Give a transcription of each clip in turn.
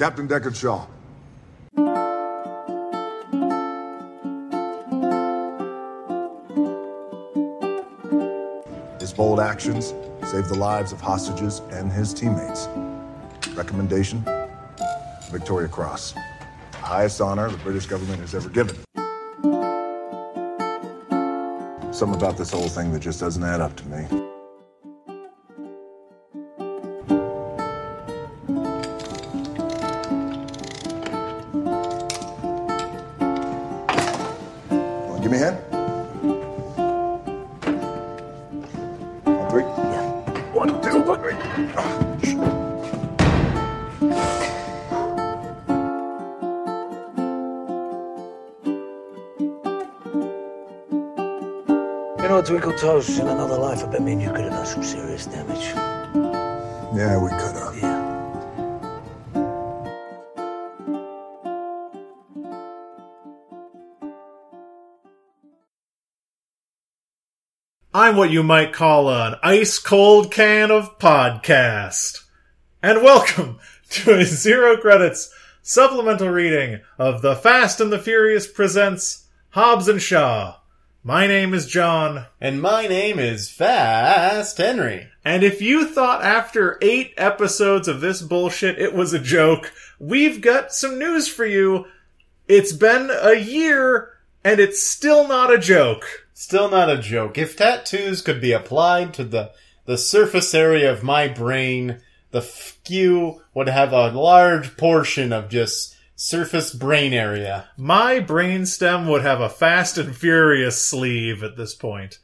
Captain Deckard Shaw. His bold actions saved the lives of hostages and his teammates. Recommendation Victoria Cross. The highest honor the British government has ever given. Something about this whole thing that just doesn't add up to me. Know, Toes, in another life, I bet me and you could have done some serious damage. Yeah, we could have. Yeah. I'm what you might call an ice cold can of podcast. And welcome to a zero credits supplemental reading of The Fast and the Furious presents Hobbs and Shaw. My name is John, And my name is Fast Henry. and if you thought after eight episodes of this bullshit it was a joke, we've got some news for you. It's been a year, and it's still not a joke. Still not a joke. If tattoos could be applied to the, the surface area of my brain, the few would have a large portion of just surface brain area. My brainstem would have a Fast and Furious sleeve at this point.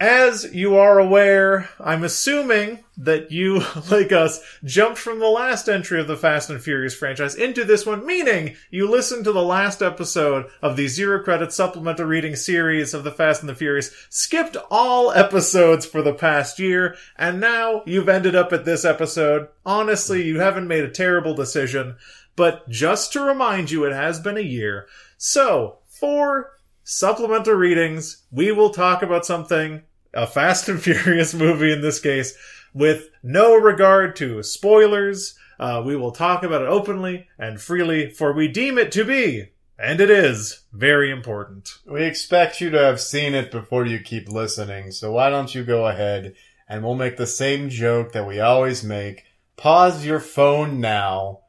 As you are aware, I'm assuming that you, like us, jumped from the last entry of the Fast and Furious franchise into this one, meaning you listened to the last episode of the zero credit supplemental reading series of the Fast and the Furious, skipped all episodes for the past year, and now you've ended up at this episode. Honestly, you haven't made a terrible decision, but just to remind you, it has been a year. So, for supplemental readings, we will talk about something, a Fast and Furious movie in this case, with no regard to spoilers. Uh, we will talk about it openly and freely, for we deem it to be, and it is, very important. We expect you to have seen it before you keep listening, so why don't you go ahead and we'll make the same joke that we always make. Pause your phone now.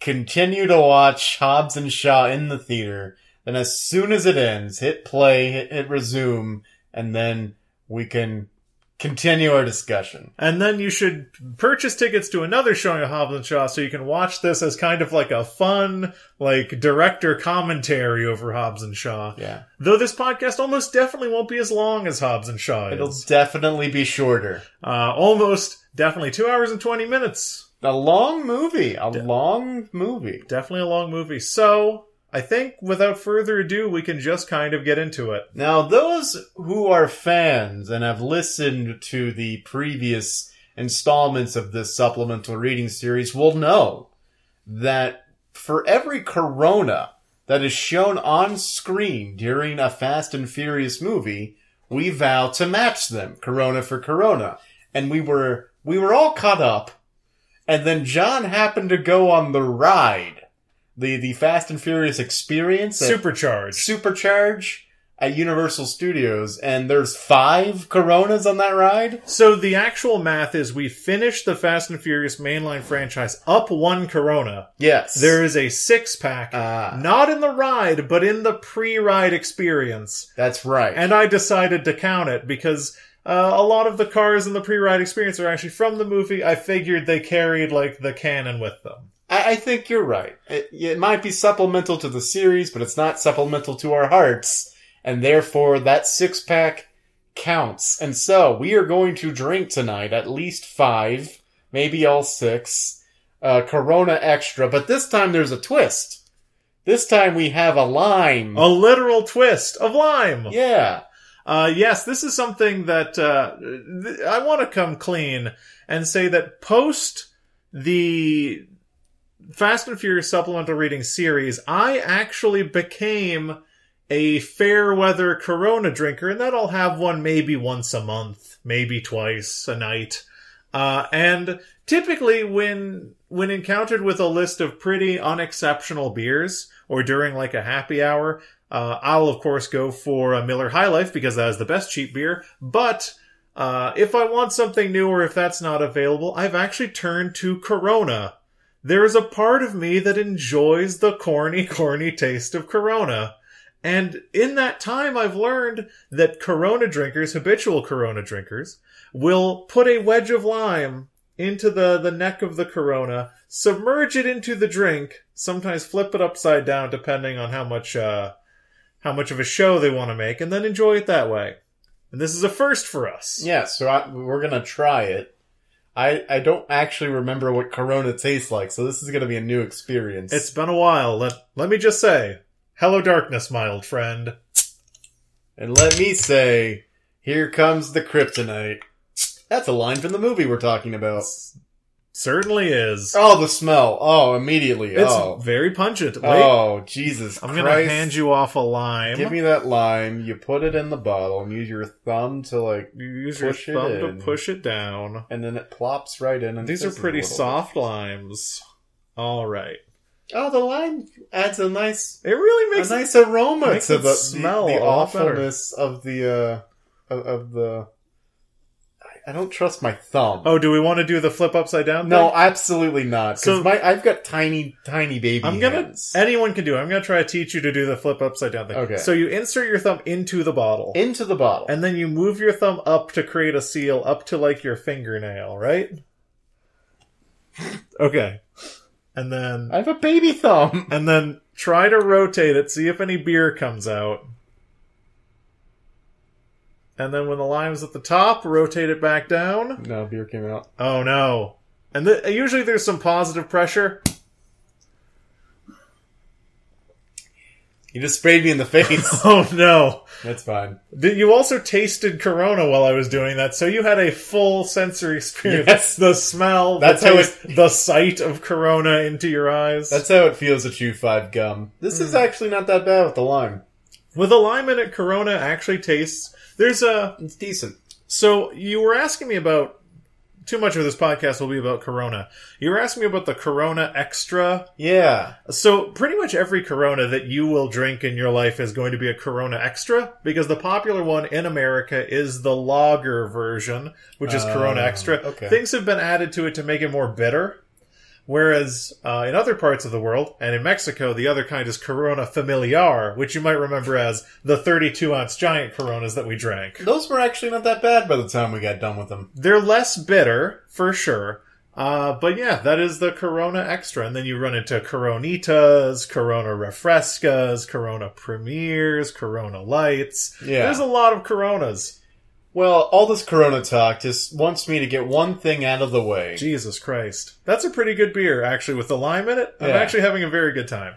Continue to watch Hobbs and Shaw in the theater. Then as soon as it ends, hit play, hit, hit resume, and then we can continue our discussion. And then you should purchase tickets to another showing of Hobbs and Shaw so you can watch this as kind of like a fun, like director commentary over Hobbs and Shaw. Yeah. Though this podcast almost definitely won't be as long as Hobbs and Shaw It'll is. definitely be shorter. Uh, almost definitely two hours and 20 minutes. A long movie. A long movie. Definitely a long movie. So, I think without further ado, we can just kind of get into it. Now, those who are fans and have listened to the previous installments of this supplemental reading series will know that for every Corona that is shown on screen during a Fast and Furious movie, we vow to match them, Corona for Corona. And we were, we were all caught up. And then John happened to go on the ride, the, the Fast and Furious experience. at- Supercharged. Supercharge at Universal Studios, and there's five Coronas on that ride. So the actual math is we finished the Fast and Furious mainline franchise up one Corona. Yes, There is a six pack, Ah. not in the ride, but in the pre-ride experience. That's right. And I decided to count it because uh, a lot of the cars in the pre-ride experience are actually from the movie. I figured they carried like the canon with them. I, I think you're right. It, it might be supplemental to the series, but it's not supplemental to our hearts, and therefore that six pack counts. And so we are going to drink tonight at least five, maybe all six, uh, Corona extra. But this time there's a twist. This time we have a lime. A literal twist of lime. Yeah. Uh, yes, this is something that uh, th- I want to come clean and say that post the Fast and Furious supplemental reading series, I actually became a fair weather Corona drinker, and that I'll have one maybe once a month, maybe twice a night. Uh, and typically when, when encountered with a list of pretty unexceptional beers, or during like a happy hour, uh, I'll of course go for a Miller High Life because that is the best cheap beer. But uh, if I want something new or if that's not available, I've actually turned to Corona. There is a part of me that enjoys the corny, corny taste of Corona. And in that time, I've learned that Corona drinkers, habitual Corona drinkers, will put a wedge of lime into the, the neck of the Corona, submerge it into the drink, sometimes flip it upside down depending on how much, uh, how much of a show they want to make, and then enjoy it that way. And this is a first for us. Yeah, so I, we're gonna try it. I I don't actually remember what Corona tastes like, so this is gonna be a new experience. It's been a while. Let, let me just say, hello darkness, my old friend. and let me say, here comes the kryptonite. That's a line from the movie we're talking about. Certainly is. Oh, the smell. Oh, immediately. It's oh, very pungent. Wait, oh, Jesus I'm Christ! gonna hand you off a lime. Give me that lime. You put it in the bottle and use your thumb to like, you use push it your thumb in. to push it down. and then it plops right in. And These are fizzes a pretty little soft limes. All right. Oh, the lime adds a nice, It really makes a makes nice aroma makes to it the smell the, the a lot better. awfulness of the uh of, of the. I- don't trust my thumb. Oh, do we want to do the flip upside down? No, absolutely not. So- Because my I've got tiny, tiny baby I'm gonna. hands. Anyone can do. it. I'm gonna try to teach you to do the flip upside down thing. Okay. So you insert your thumb into the bottle, into the bottle. and then you move your thumb up to create a seal up to like your fingernail, right? Okay. And then I have a baby thumb. and then try to rotate it, see if any beer comes out. And then when the lime's at the top, rotate it back down. No, beer came out. Oh no. And th- usually there's some positive pressure. You just sprayed me in the face. Oh no. That's fine. You also tasted Corona while I was doing that, so you had a full sensory experience. Yes. The smell, That's the how taste, the sight of Corona into your eyes. That's how it feels to chew five gum. This is hmm. actually not that bad with the lime. With a lime in it, Corona actually tastes. There's a It's decent. So you were asking me about too much of this podcast will be about Corona. You were asking me about the Corona Extra. Yeah. So pretty much every Corona that you will drink in your life is going to be a Corona Extra because the popular one in America is the lager version, which is Corona Oh, Extra. okay. Things have been added to it to make it more bitter. Whereas uh, in other parts of the world, and in Mexico, the other kind is Corona Familiar, which you might remember as the 32 ounce giant Coronas that we drank. Those were actually not that bad by the time we got done with them. They're less bitter, for sure. Uh, but yeah, that is the Corona Extra. And then you run into Coronitas, Corona Refrescas, Corona Premiers, Corona Lights. Yeah. There's a lot of Coronas. Well, all this Corona talk just wants me to get one thing out of the way. Jesus Christ. That's a pretty good beer, actually, with the lime in it. I'm Yeah. actually having a very good time.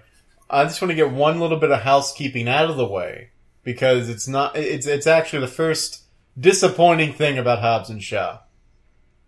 I just want to get one little bit of housekeeping out of the way because it's not. It's it's actually the first disappointing thing about Hobbs and Shaw.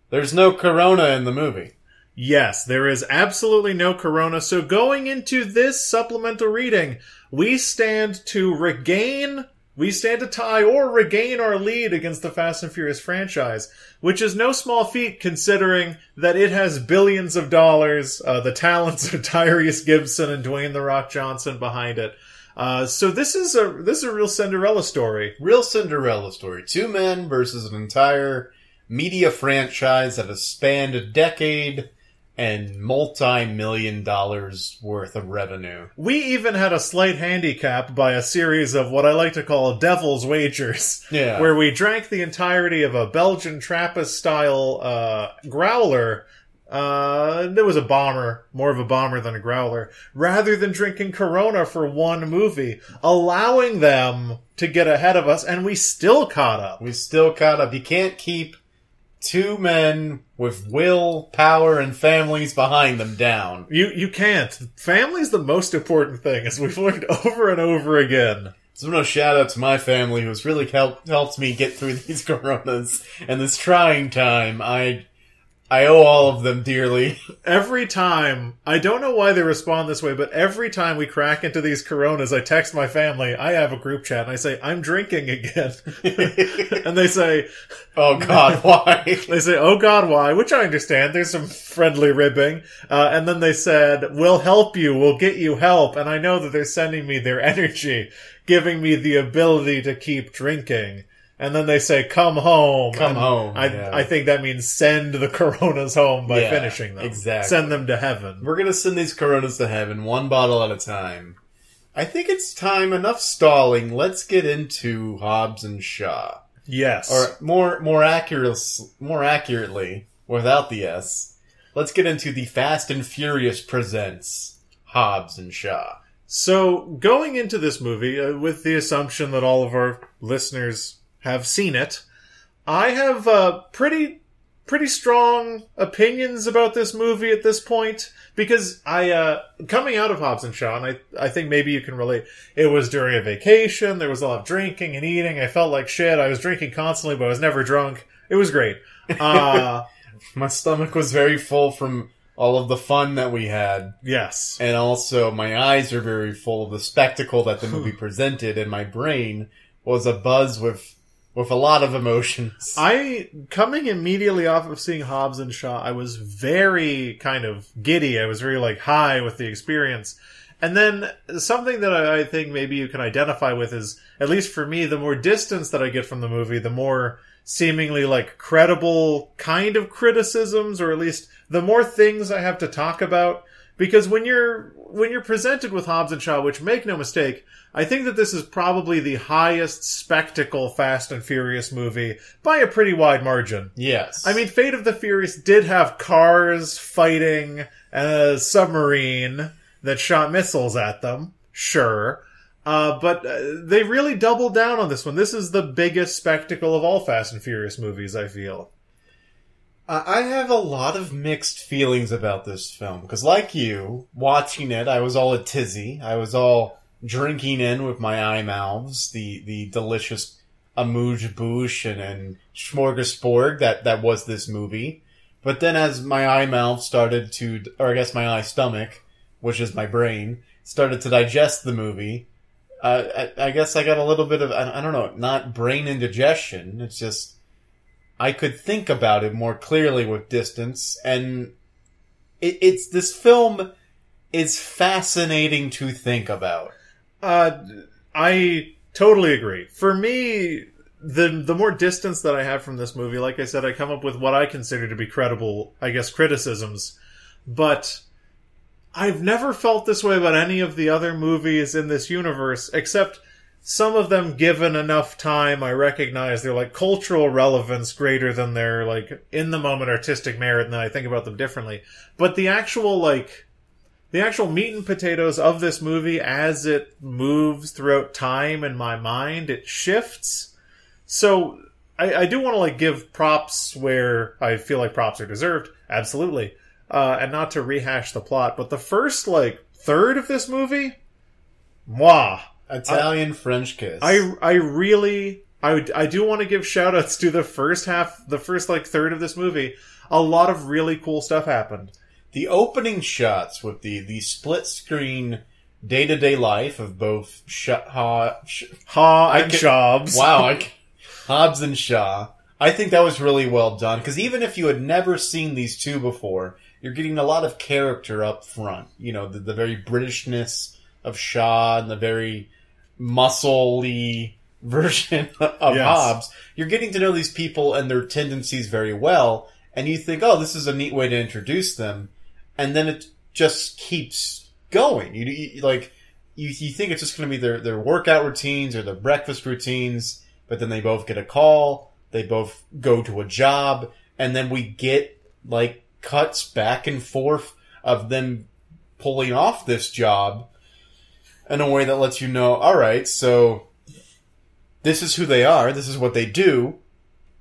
There's no Corona in the movie. Yes, there is absolutely no corona. So going into this supplemental reading, we stand to regain, we stand to tie or regain our lead against the Fast and Furious franchise, which is no small feat considering that it has billions of dollars, uh, the talents of Tyrese Gibson and Dwayne The Rock Johnson behind it. Uh, so this is a, this is a real Cinderella story. Real Cinderella story. Two men versus an entire media franchise that has spanned a decade and multi-million dollars worth of revenue. We even had a slight handicap by a series of what I like to call devil's wagers. Yeah. Where we drank the entirety of a Belgian Trappist style uh, growler. Uh, there was a bomber, more of a bomber than a growler, rather than drinking Corona for one movie, allowing them to get ahead of us, and we still caught up. We still caught up. You can't keep two men with will, power, and families behind them down. You you can't. Family's the most important thing, as we've learned over and over again. So no shout out to my family who's really helped helped me get through these coronas and this trying time. I I owe all of them dearly. every time I don't know why they respond this way, but every time we crack into these coronas, I text my family. I have a group chat and I say, I'm drinking again. and they say, Oh God, why? they say, oh God, why? Which I understand. There's some friendly ribbing. Uh, and then they said, we'll help you. We'll get you help. And I know that they're sending me their energy, giving me the ability to keep drinking. And then they say, come home. Come And home, I, yeah. I think that means send the coronas home by Yeah, finishing them. exactly. Send them to heaven. We're gonna send these Coronas to heaven, one bottle at a time. I think it's time. Enough stalling. Let's get into Hobbs and Shaw, Yes. or more more accurate, more accurately, without the S. Let's get into the Fast and Furious presents Hobbs and Shaw. So, going into this movie, uh, with the assumption that all of our listeners have seen it, I have uh, pretty pretty strong opinions about this movie at this point because I uh, coming out of Hobbs and Shaw, and I I think maybe you can relate. It was during a vacation. There was a lot of drinking and eating. I felt like shit. I was drinking constantly, but I was never drunk. It was great. Uh, My stomach was very full from all of the fun that we had, yes. and also my eyes are very full of the spectacle that the movie presented, and my brain was a buzz with with a lot of emotions. I coming immediately off of seeing Hobbs and Shaw, I was very kind of giddy. I was very like high with the experience. And then something that I, I think maybe you can identify with is, at least for me, the more distance that I get from the movie, the more seemingly like credible kind of criticisms, or at least the more things I have to talk about. Because when you're when you're presented with Hobbs and Shaw, which make no mistake, I think that this is probably the highest spectacle Fast and Furious movie by a pretty wide margin. yes, I mean, Fate of the Furious did have cars fighting a submarine that shot missiles at them, sure. Uh, but uh, they really doubled down on this one. This is the biggest spectacle of all Fast and Furious movies, I feel. I have a lot of mixed feelings about this film because, like you, watching it, I was all a tizzy. I was all drinking in with my eye mouths the the delicious amuse bouche and, and smorgasbord that that was this movie. But then, as my eye mouth started to, or I guess my eye stomach, which is my brain, started to digest the movie. Uh, I, I guess I got a little bit of I, I don't know, not brain indigestion. It's just I could think about it more clearly with distance, and it, it's this film is fascinating to think about. Uh, I totally agree. For me, the the more distance that I have from this movie, like I said, I come up with what I consider to be credible, I guess, criticisms. But I've never felt this way about any of the other movies in this universe, except some of them given enough time, I recognize their like cultural relevance greater than their like in the moment artistic merit, and then I think about them differently. But the actual like the actual meat and potatoes of this movie as it moves throughout time in my mind it shifts so i, I do want to like give props where i feel like props are deserved absolutely uh, and not to rehash the plot but the first like third of this movie moi Italian French kiss. i i really i would- i do want to give shout outs to the first half the first like third of this movie a lot of really cool stuff happened the opening shots with the the split screen day to day life of both Shaw, Ha, Sh- ha and jobs wow, I, Hobbs and Shaw. I think that was really well done because even if you had never seen these two before, you're getting a lot of character up front. You know, the, the very Britishness of Shaw and the very muscly version of Yes. Hobbs. You're getting to know these people and their tendencies very well, and you think, oh, this is a neat way to introduce them, and then it just keeps going. You, you like you, you think it's just going to be their, their workout routines or their breakfast routines, but then they both get a call, they both go to a job, and then we get like cuts back and forth of them pulling off this job in a way that lets you know, all right, so this is who they are, this is what they do.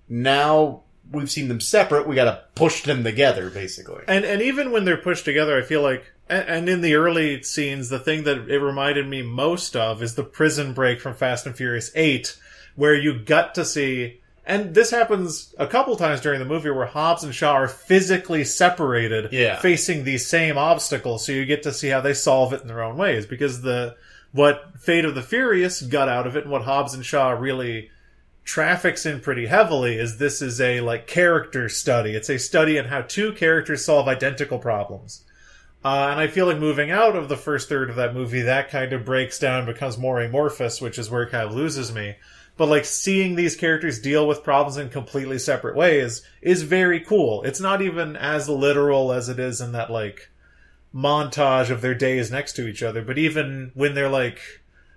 Now we've seen them separate, we got to push them together, basically. And and even when they're pushed together, I feel like, and, in the early scenes, the thing that it reminded me most of is the prison break from Fast and Furious Eight, where you got to see and this happens a couple times during the movie where Hobbs and Shaw are physically separated, Yeah. facing these same obstacles. So you get to see how they solve it in their own ways because the what Fate of the Furious got out of it and what Hobbs and Shaw really traffics in pretty heavily is this is a like character study. It's a study in how two characters solve identical problems. Uh, and I feel like moving out of the first third of that movie, that kind of breaks down, becomes more amorphous, which is where it kind of loses me. But like seeing these characters deal with problems in completely separate ways is very cool. It's not even as literal as it is in that like montage of their days next to each other, but even when they're like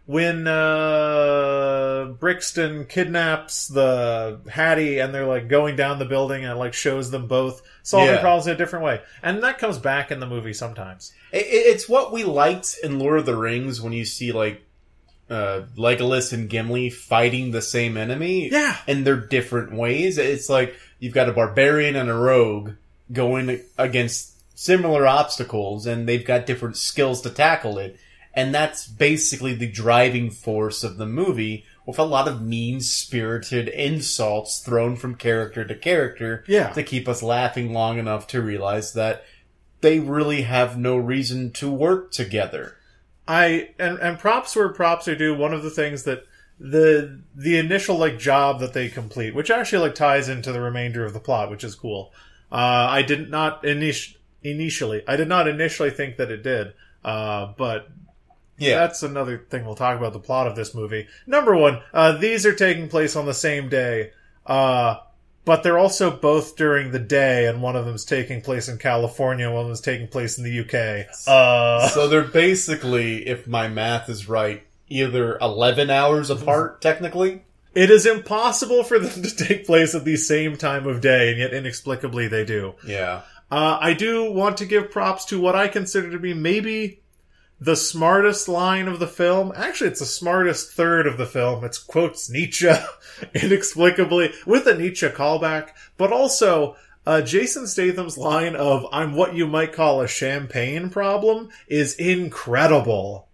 when uh Brixton kidnaps the Hattie and they're like going down the building and it like shows them both solving Yeah. problems in a different way. And that comes back in the movie sometimes. It, it's what we liked in Lord of the Rings when you see like uh, Legolas and Gimli fighting the same enemy. Yeah. in their different ways. It's like you've got a barbarian and a rogue going against similar obstacles, and they've got different skills to tackle it. And that's basically the driving force of the movie, with a lot of mean spirited insults thrown from character to character Yeah. to keep us laughing long enough to realize that they really have no reason to work together. I and and props where props are due. One of the things that the the initial like job that they complete, which actually like ties into the remainder of the plot, which is cool. Uh, I did not init- initially. I did not initially think that it did. Uh, but Yeah. that's another thing we'll talk about the plot of this movie. Number one, uh, these are taking place on the same day, uh, but they're also both during the day, and one of them's taking place in California, one of them's taking place in the UK. Uh, so they're basically, if my math is right, either 11 hours apart, technically. it is impossible for them to take place at the same time of day, and yet inexplicably they do. Yeah. Uh, I do want to give props to what I consider to be maybe the smartest line of the film. Actually, it's the smartest third of the film. It's quotes Nietzsche inexplicably with a Nietzsche callback, but also uh, Jason Statham's line of "I'm what you might call a champagne problem" is incredible.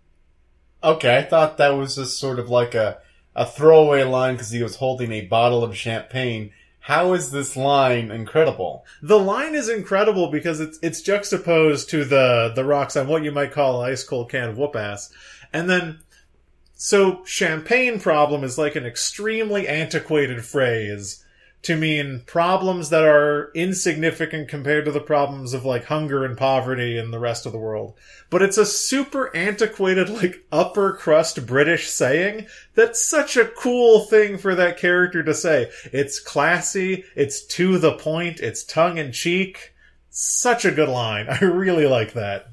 Okay, I thought that was just sort of like a, a throwaway line because he was holding a bottle of champagne. How is this line incredible? The line is incredible because it's it's juxtaposed to the the rocks on what you might call an ice cold can of whoop ass, and then so champagne problem is like an extremely antiquated phrase to mean problems that are insignificant compared to the problems of like hunger and poverty in the rest of the world. But it's a super antiquated, like upper crust British saying that's such a cool thing for that character to say. It's classy, it's to the point, it's tongue in cheek. Such a good line. I really like that.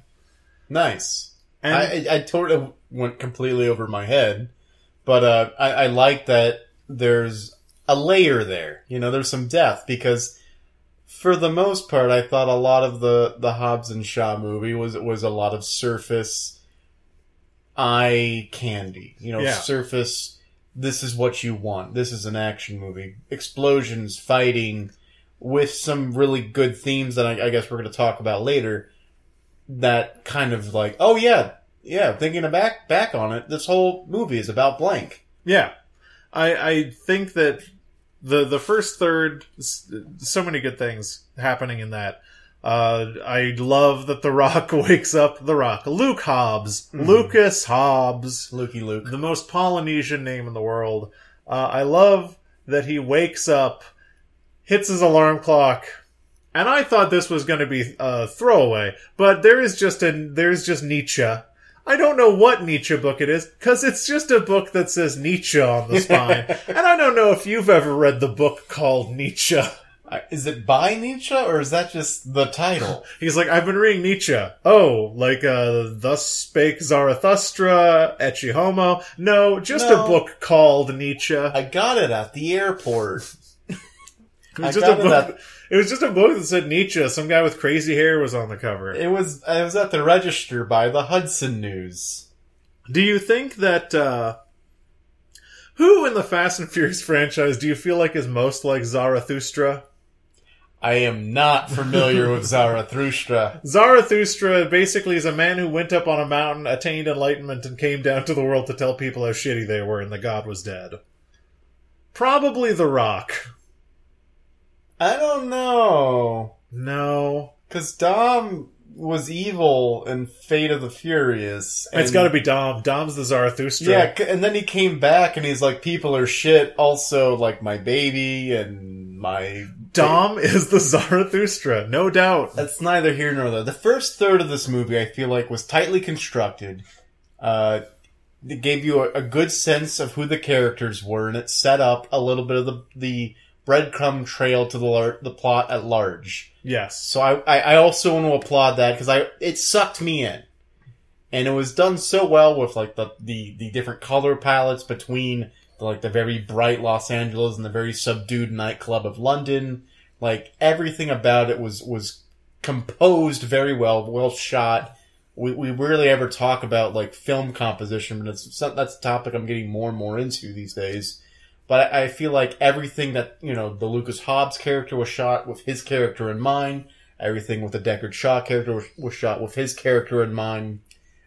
Nice. And I, I, I totally went completely over my head, but uh, I, I like that there's a layer there. You know, there's some depth because for the most part, I thought a lot of the the Hobbs and Shaw movie was was a lot of surface eye candy. You know, Yeah. surface. This is what you want. This is an action movie. Explosions, fighting, with some really good themes that I, I guess we're going to talk about later. That kind of like, oh yeah, yeah. Thinking back back on it, this whole movie is about blank. Yeah, I I think that the the first third, so many good things happening in that. Uh, I love that The Rock wakes up. The Rock, Luke Hobbs, Lucas Hobbs, Lukey Luke. the most Polynesian name in the world. Uh, I love that he wakes up, hits his alarm clock, and I thought this was going to be a throwaway, but there is just a there's just Nietzsche. I don't know what Nietzsche book it is because it's just a book that says Nietzsche on the spine, and I don't know if you've ever read the book called Nietzsche. Is it by Nietzsche or is that just the title? He's like, I've been reading Nietzsche. Oh, like, uh, Thus Spake Zarathustra, Ecce Homo. No, just No. a book called Nietzsche. I got it at the airport. I just got it book. at- It was just a book that said Nietzsche. Some guy with crazy hair was on the cover. It was I was at the register by the Hudson News. Do you think that uh who in the Fast and Furious franchise do you feel like is most like Zarathustra? I am not familiar with Zarathustra. Zarathustra basically is a man who went up on a mountain, attained enlightenment, and came down to the world to tell people how shitty they were and the god was dead. Probably The Rock. I don't know. No. Because Dom was evil in Fate of the Furious. It's got to be Dom. Dom's the Zarathustra. Yeah, and then he came back and he's like, people are shit. Also, like, my baby and my. Dom is the Zarathustra, no doubt. That's neither here nor there. The first third of this movie, I feel like, was tightly constructed. Uh, it gave you a, a good sense of who the characters were, and it set up a little bit of the the breadcrumb trail to the lar- the plot at large. Yes. So I, I, I also want to applaud that because I it sucked me in, and it was done so well with like the the, the different color palettes between the, like the very bright Los Angeles and the very subdued nightclub of London. Like everything about it was was composed very well, well shot. We, we rarely ever talk about like film composition, but it's that's a topic I'm getting more and more into these days. But I feel like everything that you know the Lucas Hobbs character was shot with his character in mind. Everything with the Deckard Shaw character was, was shot with his character in mind,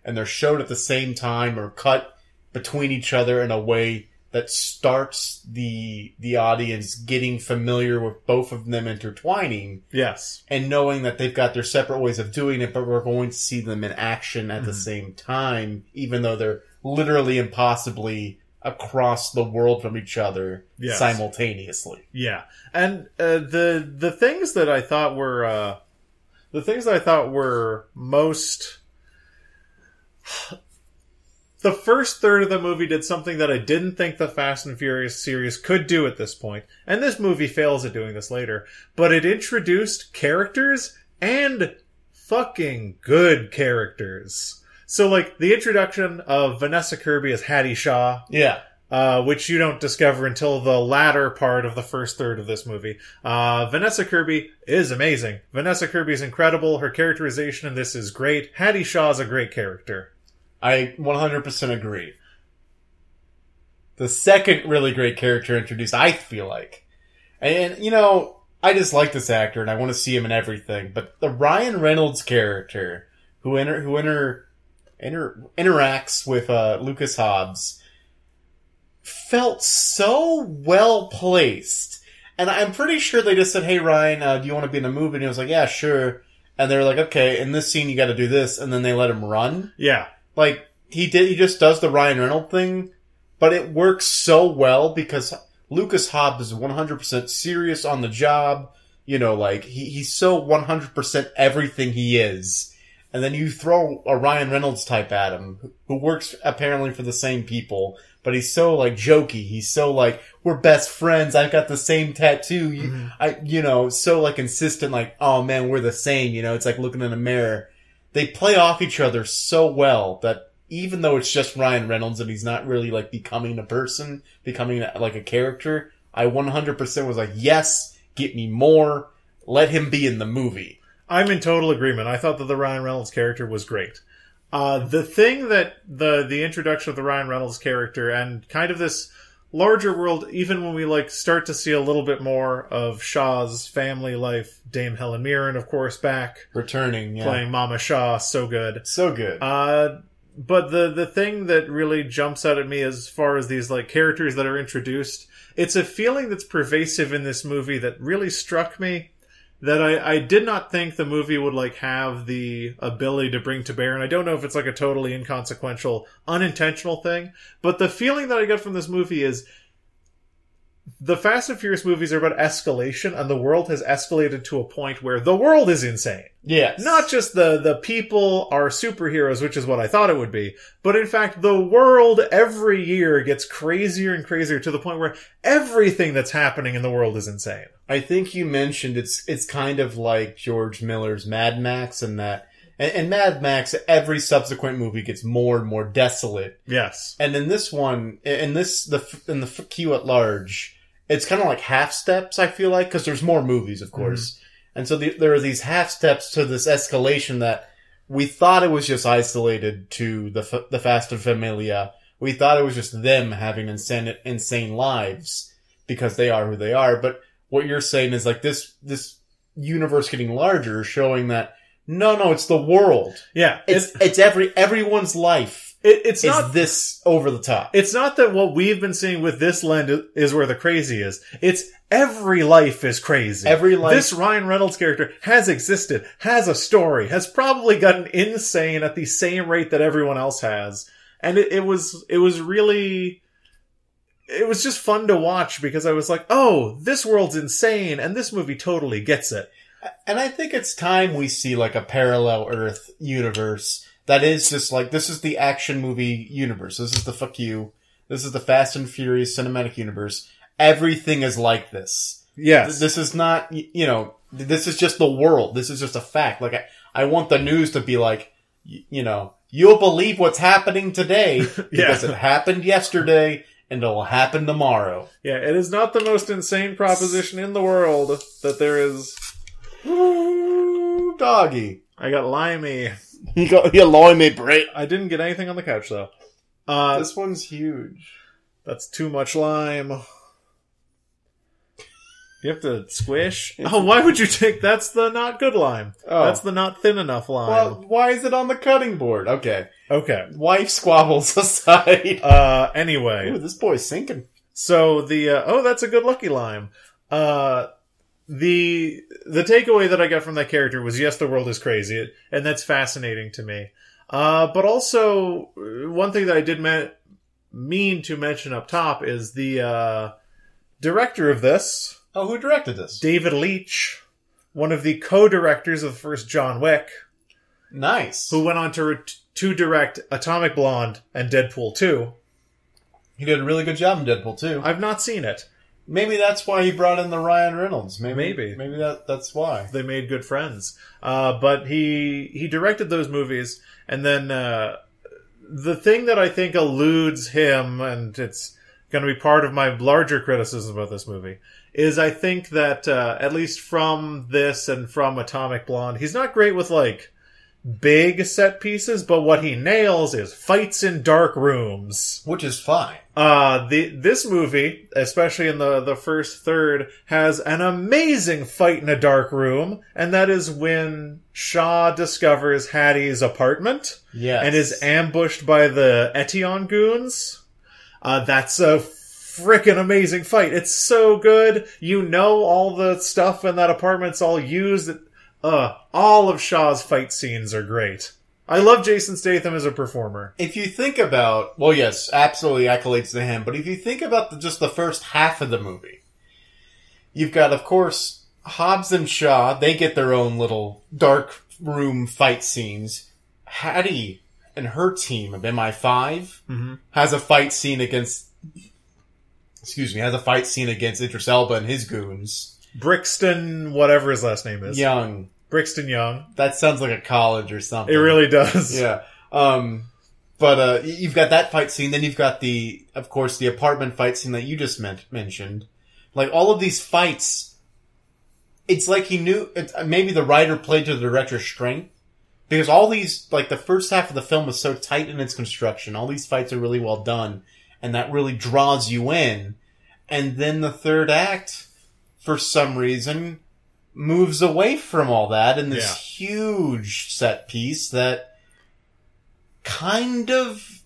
and they're shown at the same time or cut between each other in a way that starts the the audience getting familiar with both of them intertwining Yes. and knowing that they've got their separate ways of doing it, but we're going to see them in action at the mm-hmm. same time, even though they're literally impossibly across the world from each other Yes. simultaneously. Yeah, and uh, the the things that I thought were uh, the things that I thought were most. The first third of the movie did something that I didn't think the Fast and Furious series could do at this point, and this movie fails at doing this later. But it introduced characters and fucking good characters. So, like the introduction of Vanessa Kirby as Hattie Shaw, Yeah. uh, which you don't discover until the latter part of the first third of this movie. Uh, Vanessa Kirby is amazing. Vanessa Kirby is incredible. Her characterization in this is great. Hattie Shaw is a great character. I 100% agree. The second really great character introduced, I feel like. And, you know, I just like this actor and I want to see him in everything, but the Ryan Reynolds character who inter, who inter, inter, interacts with, uh, Lucas Hobbs felt so well placed. And I'm pretty sure they just said, Hey Ryan, uh, do you want to be in a movie? And he was like, Yeah, sure. And they're like, okay, in this scene you gotta do this, and then they let him run Yeah. like he did he just does the Ryan Reynolds thing, but it works so well because Lucas Hobbs is 100% serious on the job. You know, like he, he's so 100% everything he is. And then you throw a Ryan Reynolds type at him who- works apparently for the same people, but he's so like jokey. He's so like, we're best friends. I've got the same tattoo. You, mm-hmm. I, you know, so like insistent, like, oh man, we're the same. You know, it's like looking in a mirror they play off each other so well that even though it's just Ryan Reynolds and he's not really like becoming a person, becoming like a character, I 100% was like, yes, get me more. Let him be in the movie. I'm in total agreement. I thought that the Ryan Reynolds character was great. Uh, the thing that the the introduction of the Ryan Reynolds character and kind of this larger world, even when we like start to see a little bit more of Shaw's family life, Dame Helen Mirren, of course, back Returning, yeah. playing Mama Shaw, so good. So good. Uh, but the the thing that really jumps out at me as far as these like characters that are introduced, it's a feeling that's pervasive in this movie that really struck me that I, I did not think the movie would like have the ability to bring to bear and I don't know if it's like a totally inconsequential unintentional thing but the feeling that I get from this movie is the Fast and Furious movies are about escalation and the world has escalated to a point where the world is insane yes. not just the the people are superheroes, which is what I thought it would be, but in fact the world every year gets crazier and crazier to the point where everything that's happening in the world is insane. I think you mentioned it's it's kind of like George Miller's Mad Max and that and, and Mad Max every subsequent movie gets more and more desolate Yes. And in this one, in this the in the queue at large, it's kind of like half steps. I feel like because there's more movies, of mm-hmm. course, and so the, there are these half steps to this escalation that we thought it was just isolated to the F- the Fast and Familia. We thought it was just them having insane insane lives because they are who they are. But what you're saying is like this this universe getting larger, showing that no, no, it's the world. Yeah. It's it's every everyone's life It, it's is not this over the top. It's not that what we've been seeing with this lens is where the crazy is. It's every life is crazy. Every life- This Ryan Reynolds character has existed, has a story, has probably gotten insane at the same rate that everyone else has. And it, it was, it was really, it was just fun to watch because I was like, oh, this world's insane and this movie totally gets it. And I think it's time we see like a parallel Earth universe that is just like this is the action movie universe. This is the fuck you. This is the Fast and Furious cinematic universe. Everything is like this. Yes. This is not you know this is just the world. This is just a fact. Like I, I want the news to be like you know you'll believe what's happening today because it happened yesterday and it'll happen tomorrow. yeah, it is not the most insane proposition in the world that there is. Ooh, doggy. I got limey. You got you lie me, Brett. I didn't get anything on the couch though. Uh, This one's huge. that's too much lime. You have to squish. Oh, why would you take? That's the not good lime. Oh. That's the not thin enough lime. Well, why is it on the cutting board? Okay. okay. Wife squabbles aside. Uh, anyway, Ooh, this boy's sinking. so the uh, oh, that's a good lucky lime. Uh, the the takeaway that I got from that character was yes, the world is crazy, and that's fascinating to me. Uh, but also uh, one thing that I did me- mean to mention up top is the uh, director of this, Oh, who directed this? David Leitch, one of the co-directors of the first John Wick, Nice. who went on to re- to direct Atomic Blonde and Deadpool 2. He did a really good job in Deadpool 2. I've not seen it. Maybe that's why he brought in the Ryan Reynolds. Maybe. Maybe. Maybe that that's why. They made good friends. Uh, but he he directed those movies, and then uh, the thing that I think eludes him, and it's going to be part of my larger criticism about this movie, is I think that uh, at least from this and from Atomic Blonde, he's not great with like big set pieces, but what he nails is fights in dark rooms. Which is fine. Uh, the this movie, especially in the the first third, has an amazing fight in a dark room, and that is when Shaw discovers Hattie's apartment Yes. and is ambushed by the Eteon goons. Uh, that's a freaking amazing fight. It's so good. You know all the stuff in that apartment's all used. Uh, all of Shaw's fight scenes are great. I love Jason Statham as a performer. if you think about, well, yes, absolutely accolades to him. But if you think about the, just the first half of the movie, you've got, of course, Hobbs and Shaw. They get their own little dark room fight scenes. Hattie and her team of MI5 Mhm. has a fight scene against. Excuse me, has a fight scene against Idris Elba and his goons. Brixton, whatever his last name is. Young. Brixton Young. That sounds like a college or something. It really does. Yeah. Um, but uh, you've got that fight scene. Then you've got the, of course, the apartment fight scene that you just men- mentioned. Like all of these fights, it's like he knew. It's, uh, maybe the writer played to the director's strength because all these, like the first half of the film is so tight in its construction. All these fights are really well done, and that really draws you in. And then the third act, for some reason, moves away from all that in this Yeah. huge set piece that kind of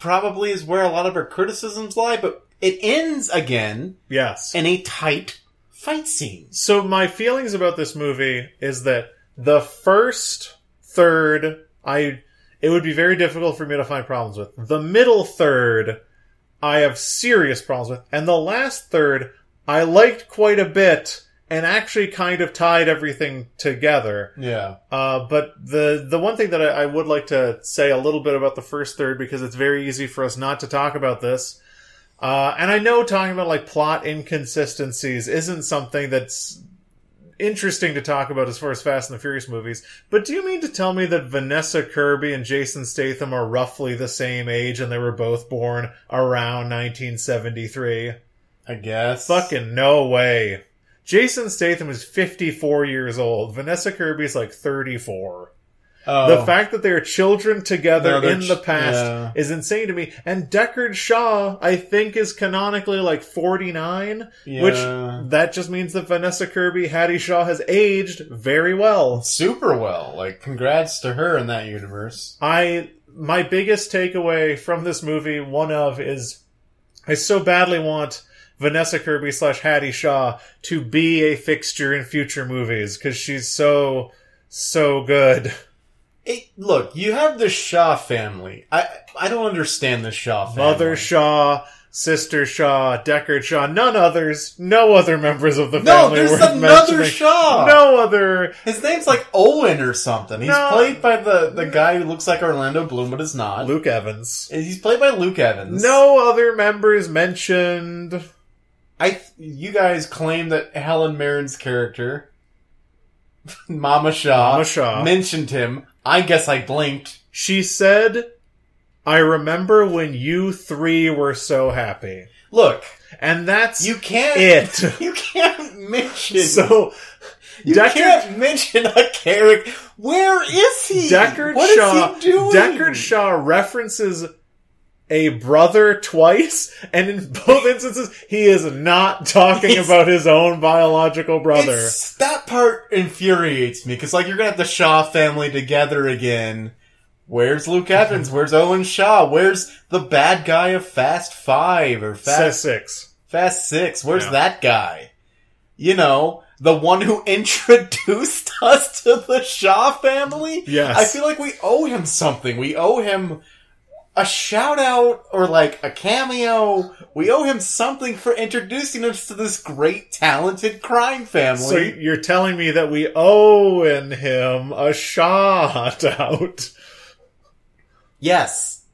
probably is where a lot of our criticisms lie, but it ends again Yes. in a tight fight scene. So my feelings about this movie is that the first third, I it would be very difficult for me to find problems with. The middle third, I have serious problems with, and the last third, I liked quite a bit, and actually kind of tied everything together. Yeah. Uh, but the the one thing that I, I would like to say a little bit about the first third because it's very easy for us not to talk about this. Uh, and I know talking about like plot inconsistencies isn't something that's interesting to talk about as far as Fast and the Furious movies. But do you mean to tell me that Vanessa Kirby and Jason Statham are roughly the same age and they were both born around 1973? I guess. Fucking no way. Jason Statham is 54 years old. Vanessa Kirby's like 34. Oh. The fact that they're children together No, in the past yeah. is insane to me. And Deckard Shaw, I think, is canonically like 49, Yeah. which that just means that Vanessa Kirby, Hattie Shaw, has aged very well. super well. Like, congrats to her in that universe. I my biggest takeaway from this movie, one of, is I so badly want Vanessa Kirby slash Hattie Shaw to be a fixture in future movies because she's so so good. It, look, you have the Shaw family. I I don't understand the Shaw family. Mother Shaw, sister Shaw, Deckard Shaw, none others, no other members of the No, family. there's worth another. Shaw. No other. His name's like Owen or something. He's No. played by the, the guy who looks like Orlando Bloom, but is not. Luke Evans. He's played by Luke Evans. No other members mentioned. I you guys claim that Helen Mirren's character, Mama Shaw, Mama Shaw. mentioned him. I guess I blinked. She said, I remember when you three were so happy. Look, And that's you can't. it. You can't mention. So, you Deckard- can't mention a character. Where is he? Deckard What is Shaw, he doing? Deckard Shaw references a brother twice, and in both instances, he is not talking He's- about his own biological brother. That part infuriates me because, like, you're gonna have the Shaw family together again. Where's Luke Evans? Where's Owen Shaw? Where's the bad guy of Fast Five or Fast six. Fast Six? Where's Yeah. that guy? You know, the one who introduced us to the Shaw family. Yes. I feel like we owe him something. We owe him a shout out or like a cameo. We owe him something for introducing us to this great, talented crime family. So you're telling me that we owe in him a shout out. Yes.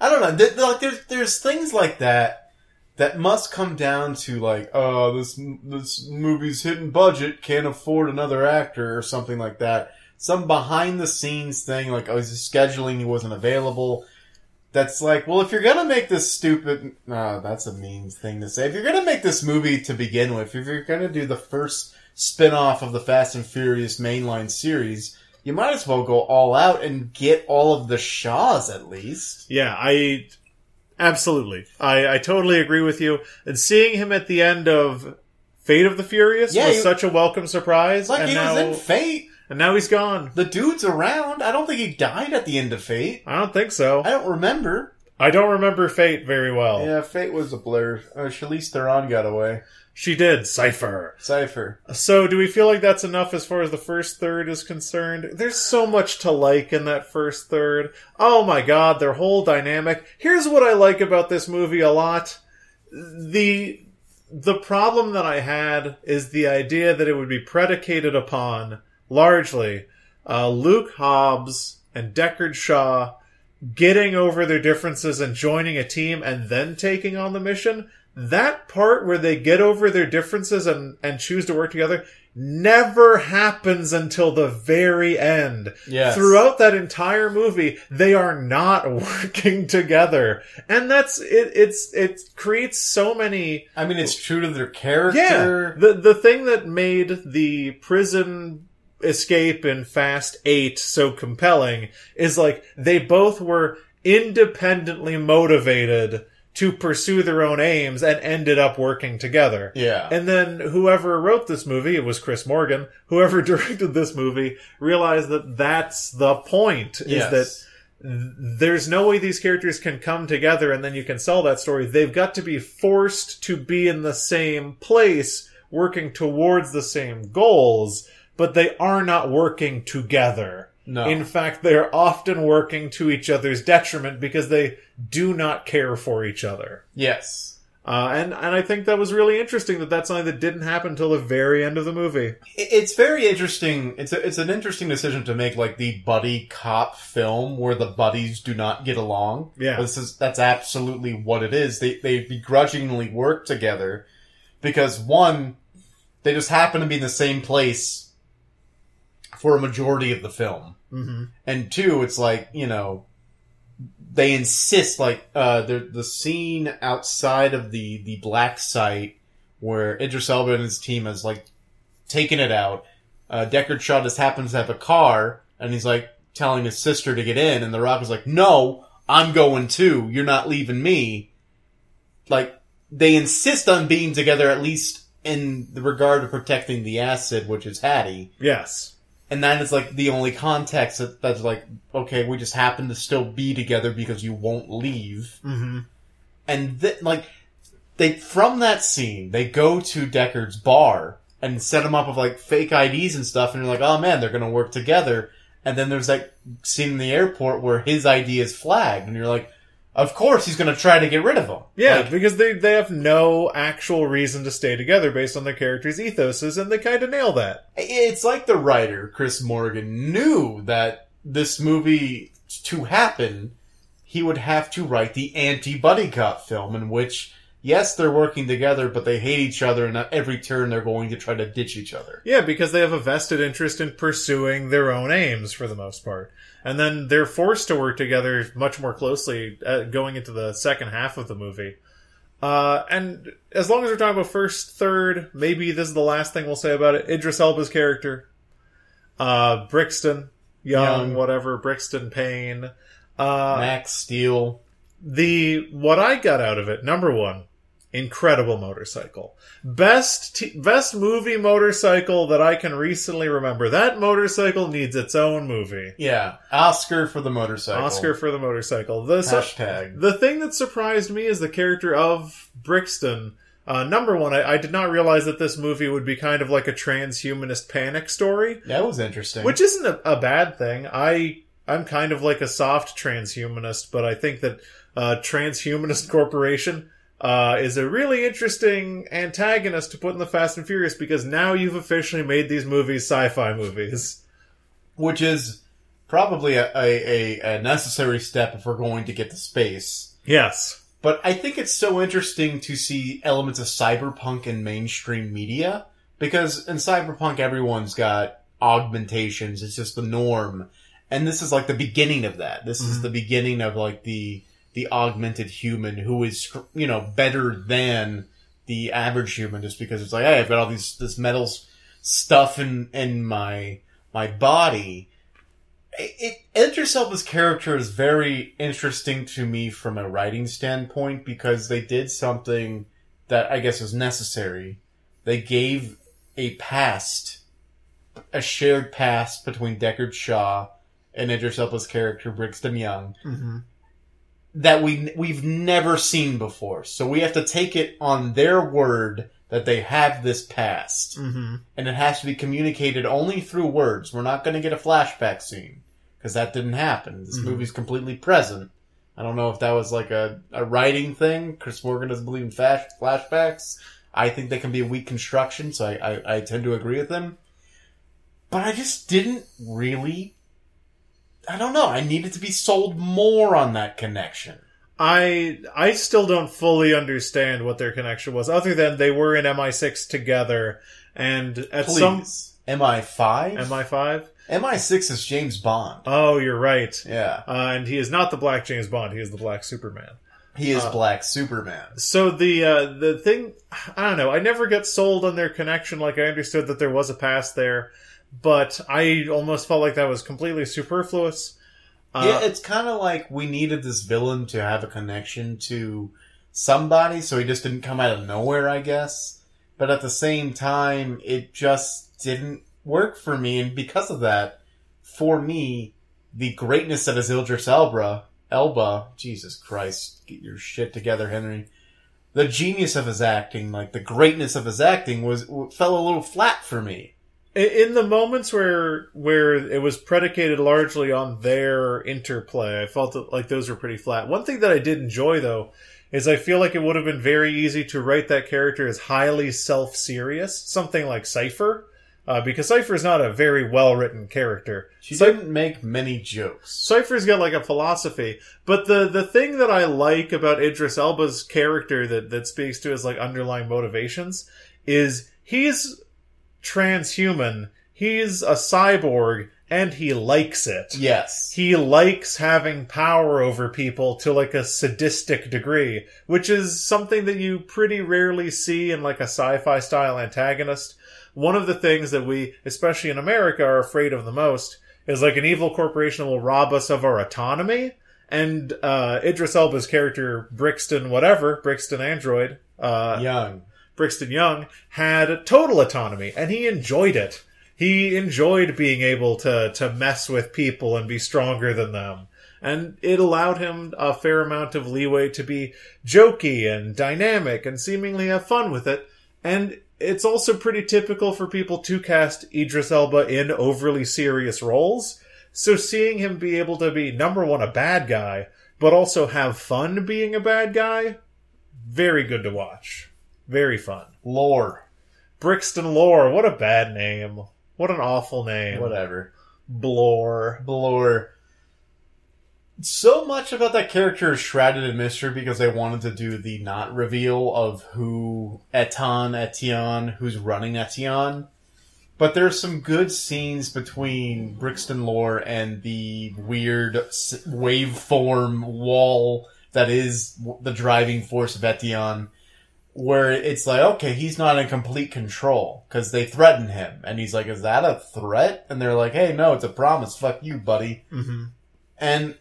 I don't know. Like there's there's things like that that must come down to like, oh, this this movie's hidden budget can't afford another actor or something like that. Some behind the scenes thing like, oh, his scheduling he wasn't available. That's like, well, if you're gonna make this stupid, no, that's a mean thing to say. If you're gonna make this movie to begin with, if you're gonna do the first spin-off of the Fast and Furious mainline series, you might as well go all out and get all of the Shaws at least. Yeah, I absolutely. I, I totally agree with you. And seeing him at the end of Fate of the Furious Yeah, was he- such a welcome surprise. Like and he now, was in Fate. And now he's gone. The dude's around. I don't think he died at the end of Fate. I don't think so. I don't remember. I don't remember Fate very well. Yeah, Fate was a blur. Uh, Charlize Theron got away. She did Cipher. Cipher. So, do we feel like that's enough as far as the first third is concerned? There's so much to like in that first third. Oh my god, their whole dynamic. Here's what I like about this movie a lot. The the problem that I had is the idea that it would be predicated upon largely uh, Luke Hobbs and Deckard Shaw getting over their differences and joining a team and then taking on the mission. That part where they get over their differences and, and choose to work together never happens until the very end. Yes. Throughout that entire movie, they are not working together. And that's, it, it's, it creates so many I mean, it's true to their character. yeah, the the thing that made the prison escape in Fast Eight so compelling is like they both were independently motivated to pursue their own aims and ended up working together. Yeah. And then whoever wrote this movie, it was Chris Morgan, whoever directed this movie, realized that that's the point, is Yes. that there's no way these characters can come together and then you can sell that story. They've got to be forced to be in the same place, working towards the same goals, but they are not working together. No. In fact, they're often working to each other's detriment because they do not care for each other. yes. Uh, and, and I think that was really interesting that that's something that didn't happen until the very end of the movie. It's very interesting. It's a, it's an interesting decision to make, like the buddy cop film where the buddies do not get along. Yeah. this is that's absolutely what it is. They they begrudgingly work together because one, they just happen to be in the same place for a majority of the film, Mm-hmm. and two, it's like you know they insist like uh the the scene outside of the the black site where Idris Elba and his team has like taken it out. Uh, Deckard Shaw just happens to have a car, and he's like telling his sister to get in, and The Rock is like, "No, I'm going too. You're not leaving me." Like they insist on being together, at least in the regard of protecting the acid, which is Hattie. Yes. And that is like the only context that, that's like, okay, we just happen to still be together because you won't leave. Mm-hmm. And th- like, they, from that scene, they go to Deckard's bar and set him up with like fake IDs and stuff, and you're like, oh man, they're gonna work together. And then there's that scene in the airport where his ID is flagged, and you're like, of course he's gonna try to get rid of them. Yeah, Like, because they they have no actual reason to stay together based on their characters' ethoses, and they kind of nail that. It's like the writer, Chris Morgan, knew that this movie to happen, he would have to write the anti buddy cop film in which, yes, they're working together, but they hate each other, and at every turn they're going to try to ditch each other. Yeah, because they have a vested interest in pursuing their own aims for the most part. And then they're forced to work together much more closely uh, going into the second half of the movie. Uh, and as long as we're talking about first, third, maybe this is the last thing we'll say about it. Idris Elba's character, uh, Brixton, Young, Young. whatever, Brixton Payne. Uh, Max Steel. the what I got out of it, number one, incredible motorcycle, best t- best movie motorcycle that I can recently remember. That motorcycle needs its own movie. Yeah, Oscar for the motorcycle. Oscar for the motorcycle. The Hashtag. the thing that surprised me is the character of Brixton. Uh, number one, I, I did not realize that this movie would be kind of like a transhumanist panic story That was interesting. which isn't a, a bad thing. I I'm kind of like a soft transhumanist, but I think that uh, Transhumanist Corporation uh, is a really interesting antagonist to put in the Fast and Furious because now you've officially made these movies sci-fi movies. which is probably a, a, a, a necessary step if we're going to get to space. Yes. But I think it's so interesting to see elements of cyberpunk in mainstream media because in cyberpunk everyone's got augmentations. It's just the norm. And this is like the beginning of that. This is the beginning of like the the augmented human who is you know better than the average human just because it's like hey I've got all these this metal s- stuff in in my my body. It, character is very interesting to me from a writing standpoint because they did something that I guess was necessary. They gave a past, a shared past between Deckard Shaw and Idris character Brixton Young mm-hmm. That we we've never seen before. So we have to take it on their word that they have this past Mm-hmm. and it has to be communicated only through words. We're not going to get a flashback scene because that didn't happen. This Mhm. movie's completely present. I don't know if that was like a, a writing thing. Chris Morgan doesn't believe in flash, flashbacks. I think they can be a weak construction, so I, I, I tend to agree with him. But I just didn't really. I don't know. I needed to be sold more on that connection. I I still don't fully understand what their connection was, other than they were in MI6 together, and at some MI5? MI5. MI6 is James Bond. Oh, you're right. Yeah. Uh, and he is not the Black James Bond. He is the Black Superman. He is Uh, Black Superman. So the uh, the thing, I don't know. I never get sold on their connection. Like I understood that there was a past there, but I almost felt like that was completely superfluous. Uh, yeah, it's kind of like we needed this villain to have a connection to somebody, so he just didn't come out of nowhere, I guess. But at the same time, it just didn't work for me, and because of that, for me, the greatness of his Idris Elba, Elba, Jesus Christ, get your shit together, Henry. The genius of his acting, like the greatness of his acting, was fell a little flat for me. In the moments where where it was predicated largely on their interplay, I felt that, like those were pretty flat. One thing that I did enjoy though is I feel like it would have been very easy to write that character as highly self serious, something like Cipher, uh, because Cipher is not a very well written character. She Cy- didn't make many jokes. Cipher's got like a philosophy, but the the thing that I like about Idris Elba's character that that speaks to his like underlying motivations is he's transhuman, he's a cyborg, and he likes it. Yes. He likes having power over people to like a sadistic degree, which is something that you pretty rarely see in like a sci-fi style antagonist. One of the things that we, especially in America, are afraid of the most is like an evil corporation will rob us of our autonomy. And uh, Idris Elba's character Brixton, whatever Brixton Android, uh, Young. Brixton Young had total autonomy, and he enjoyed it. He enjoyed being able to to mess with people and be stronger than them. And it allowed him a fair amount of leeway to be jokey and dynamic and seemingly have fun with it. And it's also pretty typical for people to cast Idris Elba in overly serious roles. So seeing him be able to be number one a bad guy, but also have fun being a bad guy, very good to watch. Very fun. Lore. Brixton Lore, what a bad name. What an awful name. Whatever. Blore. Blore. So much about that character is shrouded in mystery because they wanted to do the not reveal of who Etan Eteon, who's running Eteon. But there's some good scenes between Brixton Lore and the weird waveform wall that is the driving force of Eteon, where it's like, okay, he's not in complete control because they threaten him, and he's like, "Is that a threat?" And they're like, "Hey, no, it's a promise. Fuck you, buddy." Mm-hmm. And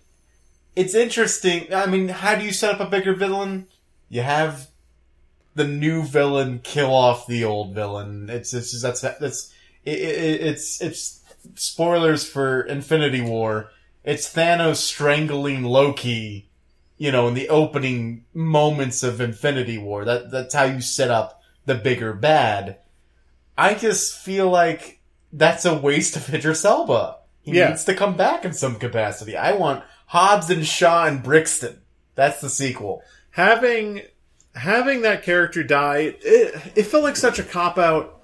it's interesting. I mean, how do you set up a bigger villain? You have the new villain kill off the old villain. It's it's just, that's that's it, it, it's it's spoilers for Infinity War. It's Thanos strangling Loki. You know, in the opening moments of Infinity War. That that's how you set up the bigger bad. I just feel like that's a waste of Idris Elba. He Yeah. needs to come back in some capacity. I want Hobbs and Shaw and Brixton. That's the sequel. having having that character die it, it felt like such a cop out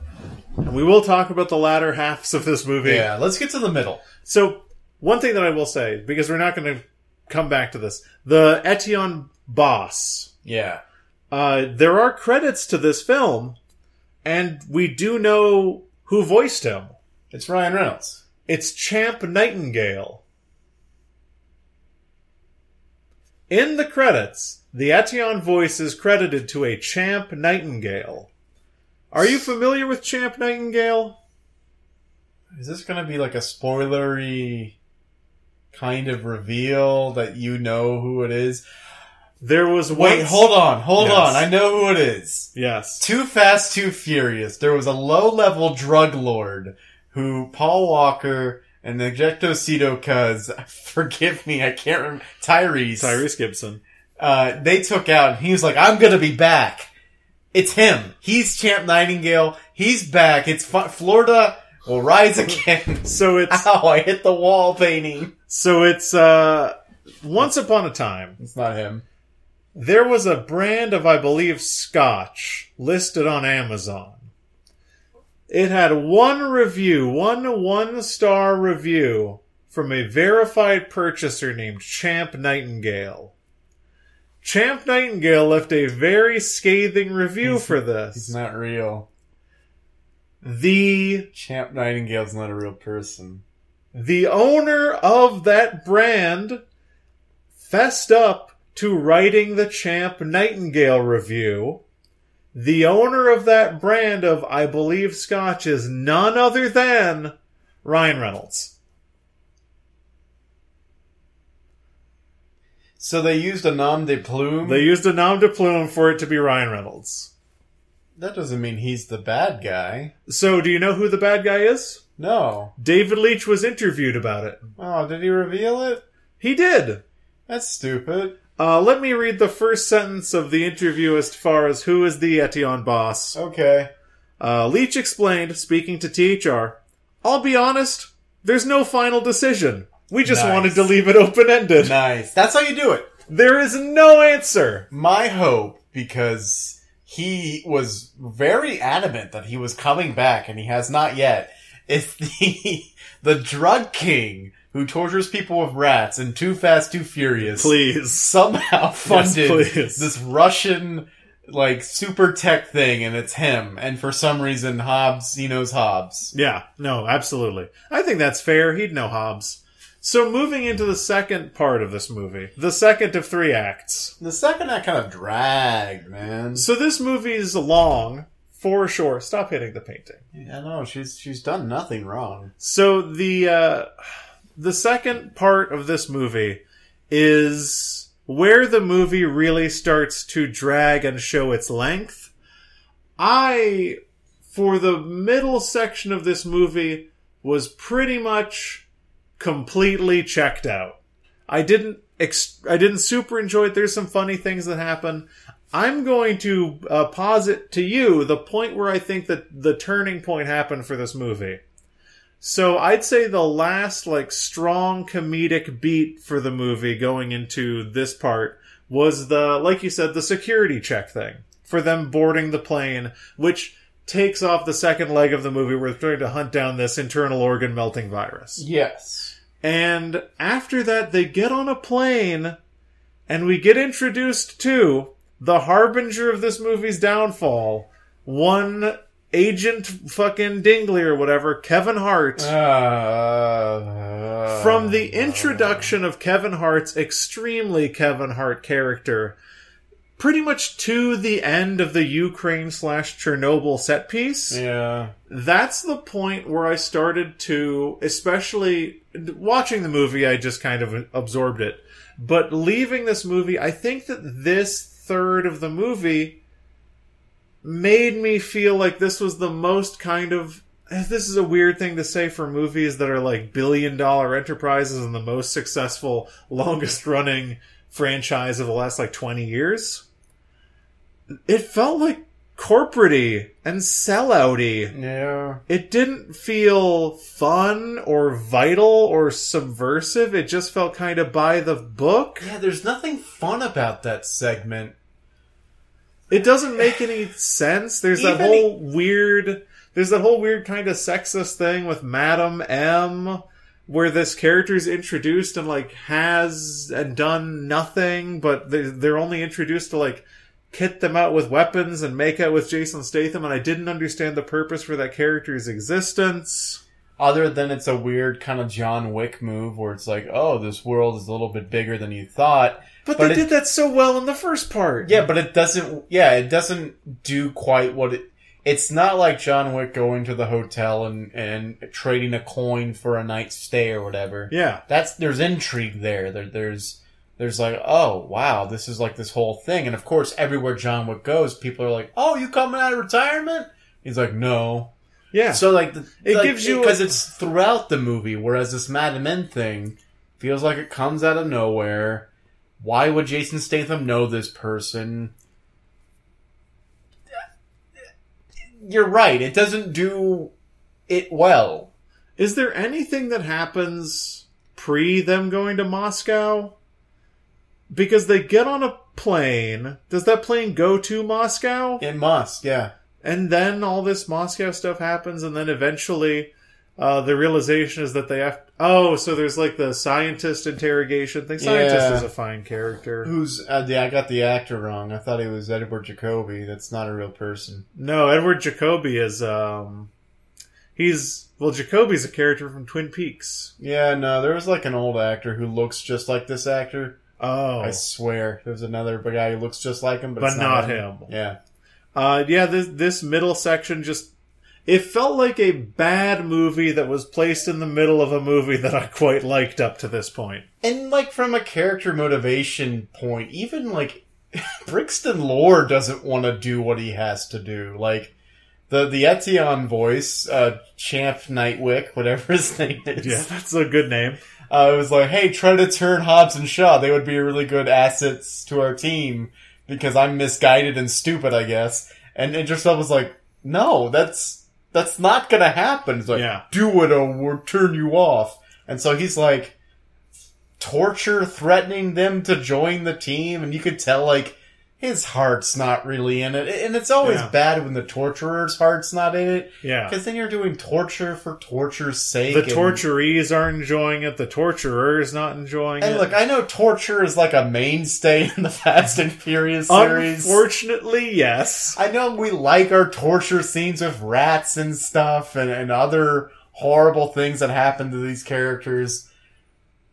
and we will talk about the latter halves of this movie Yeah, let's get to the middle. so one thing that i will say because we're not going to come back to this. The Eteon boss. Yeah. uh, there are credits to this film and we do know who voiced him. It's Ryan Reynolds. it's champ nightingale. In the credits the Eteon voice is credited to a champ nightingale. Are you familiar with champ nightingale? Is this going to be like a spoilery kind of reveal that you know who it is? there was Wait, hold on, hold Yes. on. I know who it is. yes Too Fast, Too Furious. There was a low-level drug lord who Paul Walker and the Ejectocito Cuz, forgive me, I can't remember, Tyrese. tyrese gibson uh, they took out, and he was like, I'm gonna be back. It's him. He's Champ Nightingale. He's back. It's fu- Florida will rise again. so it's Ow, I hit the wall painting. So it's uh once upon a time It's not him. There was a brand of, I believe, scotch listed on Amazon. It had one review, one one star review from a verified purchaser named Champ Nightingale. Champ Nightingale left a very scathing review He's- for this. He's not real. The Champ Nightingale's not a real person. The owner of that brand fessed up to writing the Champ Nightingale review. The owner of that brand of, I believe, scotch is none other than Ryan Reynolds. So they used a nom de plume. They used a nom de plume for it to be Ryan Reynolds. that doesn't mean he's the bad guy. So, do you know who the bad guy is? No. David Leitch was interviewed about it. Oh, did he reveal it? He did. That's stupid. Uh, let me read the first sentence of the interview as far as who is the Eteon boss. Okay. Uh, Leitch explained, speaking to THR, I'll be honest, there's no final decision. We just Nice. wanted to leave it open ended. Nice. That's how you do it. There is no answer. my hope because he was very adamant that he was coming back and he has not yet is the the drug king who tortures people with rats and too fast too furious Please. somehow funded please. this russian like super tech thing and it's him and for some reason hobbs he knows hobbs Yeah, no, absolutely. I think that's fair. He'd know Hobbs. So moving into the second part of this movie, the second of three acts. the second act kind of dragged man So this movie is long, for sure. Stop hitting the painting. i know she's she's done nothing wrong So the uh, the second part of this movie is where the movie really starts to drag and show its length. I for the middle section of this movie was pretty much completely checked out. I didn't ex- I didn't super enjoy it. There's some funny things that happen. I'm going to uh, posit to you the point where I think that the turning point happened for this movie. So I'd say the last like strong comedic beat for the movie going into this part was the like you said the security check thing for them boarding the plane, which takes off the second leg of the movie where they're trying to hunt down this internal organ melting virus. Yes. And after that, they get on a plane, and we get introduced to the harbinger of this movie's downfall, one Agent fucking Dingley or whatever, Kevin Hart. Uh, From the introduction of Kevin Hart's extremely Kevin Hart character, pretty much to the end of the Ukraine slash Chernobyl set piece Yeah. that's the point where I started to, especially watching the movie, I just kind of absorbed it. But leaving this movie, I think that this third of the movie made me feel like this was the most kind of. Eh, this is a weird thing to say for movies that are like billion dollar enterprises and the most successful, longest running franchise of the last like 20 years. It felt like corporate and sellouty Yeah. it didn't feel fun or vital or subversive. It just felt kind of by the book. Yeah, there's nothing fun about that segment. It doesn't make any sense. There's that Even whole weird, there's that whole weird kind of sexist thing with Madame M, where this character's introduced and like has and done nothing, but they're only introduced to like kit them out with weapons and make out with Jason Statham, and I didn't understand the purpose for that character's existence. Other than it's a weird kind of John Wick move where it's like, oh, this world is a little bit bigger than you thought. But, But they it- did that so well in the first part. Yeah, but it doesn't. Yeah, it doesn't do quite what it. It's not like John Wick going to the hotel and and trading a coin for a night's stay or whatever. Yeah. That's there's intrigue there. There there's there's like oh wow this is like this whole thing. And of course everywhere John Wick goes people are like oh you coming out of retirement? He's like no. Yeah. so like the, It like, gives you a- because it's throughout the movie whereas this Mad Men thing feels like it comes out of nowhere. Why would Jason Statham know this person? You're right. It doesn't do it well. Is there anything that happens pre them going to Moscow? Because they get on a plane. Does that plane go to Moscow? it must yeah And then all this Moscow stuff happens, and then eventually uh, the realization is that they have. Oh, so there's like the scientist interrogation thing. Scientist Yeah. is a fine character. Who's uh, yeah, I got the actor wrong. I thought he was Edward Jacoby. That's not a real person. No, Edward Jacoby is. um He's. Well, Jacoby's a character from Twin Peaks. Yeah, no, there was like an old actor who looks just like this actor. Oh. I swear, there's another guy who looks just like him, but, But it's not not, him. Yeah, Uh, yeah, this this middle section just it felt like a bad movie that was placed in the middle of a movie that I quite liked up to this point. and like from a character motivation point, even like Brixton Lore doesn't want to do what he has to do. Like the the Eteon voice, uh, Champ Nightwick, whatever his name is. Yeah, that's a good name. It was like, hey, try to turn Hobbs and Shaw. They would be really good assets to our team because I'm misguided and stupid, I guess. And Intercell was like, no, that's that's not gonna happen. It's like, Yeah. do it or we'll turn you off. And so he's like, torture, threatening them to join the team, and you could tell like his heart's not really in it. And it's always Yeah. bad when the torturer's heart's not in it. Yeah. Because then you're doing torture for torture's sake. The torturees are enjoying it. The torturer is not enjoying And it. look, I know torture is like a mainstay in the Fast and Furious series. Unfortunately, yes. I know we like our torture scenes with rats and stuff and, and other horrible things that happen to these characters.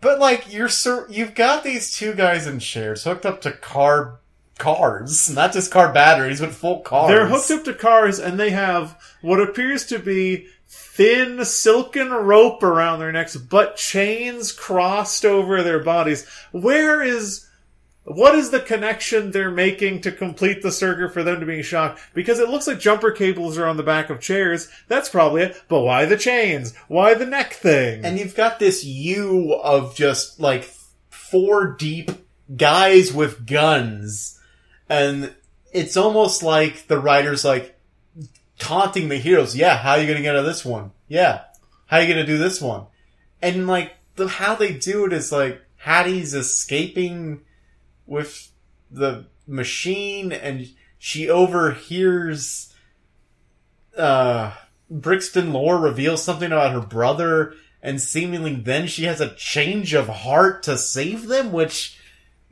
But like you're sur- you've got these two guys in chairs hooked up to car cars, not just car batteries, but full cars. They're hooked up to cars and they have what appears to be thin silken rope around their necks, but chains crossed over their bodies. Where is what is the connection they're making to complete the circuit for them to be shocked? Because it looks like jumper cables are on the back of chairs. That's probably it. But why the chains? Why the neck thing? And you've got this U of just like four deep guys with guns. And it's almost like the writer's like taunting the heroes. Yeah, how are you gonna get out of this one? Yeah. How are you gonna do this one? And like the how they do it is like Hattie's escaping with the machine and she overhears uh Brixton Lore reveals something about her brother and seemingly then she has a change of heart to save them, which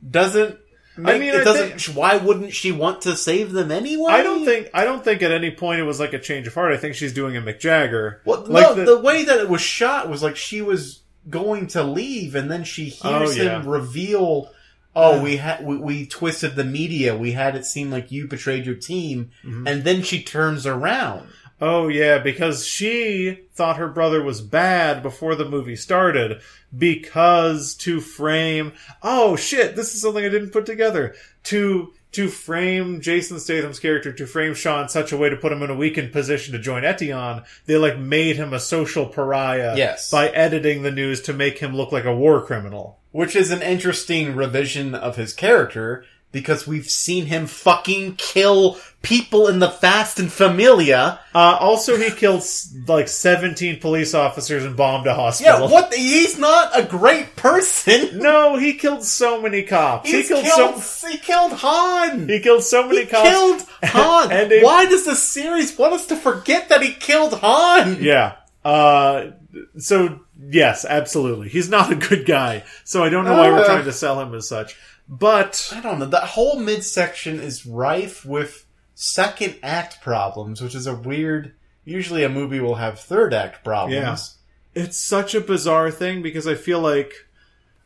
doesn't make, I mean, it I doesn't why wouldn't she want to save them anyway? I don't think I don't think at any point it was like a change of heart. I think she's doing a McJagger. Well, like no, the, way that it was shot was like she was going to leave, and then she hears Oh, yeah. him reveal, "Oh, we had we, we twisted the media. We had it seem like you betrayed your team." Mm-hmm. And then she turns around. Oh yeah, because she thought her brother was bad before the movie started because to frame oh shit, this is something I didn't put together. To to frame Jason Statham's character, to frame Shaw in such a way to put him in a weakened position to join Eteon, they like made him a social pariah Yes. by editing the news to make him look like a war criminal. Which is an interesting revision of his character because we've seen him fucking kill people in the Fast and Familia. Uh, also, he killed like 17 police officers and bombed a hospital. Yeah, what? The, he's not a great person. No, he killed so many cops. He's he killed, killed. so he killed Han. He killed so many cops. He cops. killed Han. And they- Why does the series want us to forget that he killed Han? Yeah. Uh, so yes, absolutely. He's not a good guy. So I don't know why we're Uh. trying to sell him as such. But I don't know. That whole midsection is rife with second act problems, which is a weird. Usually, a movie will have third act problems. Yeah. it's such a bizarre thing because I feel like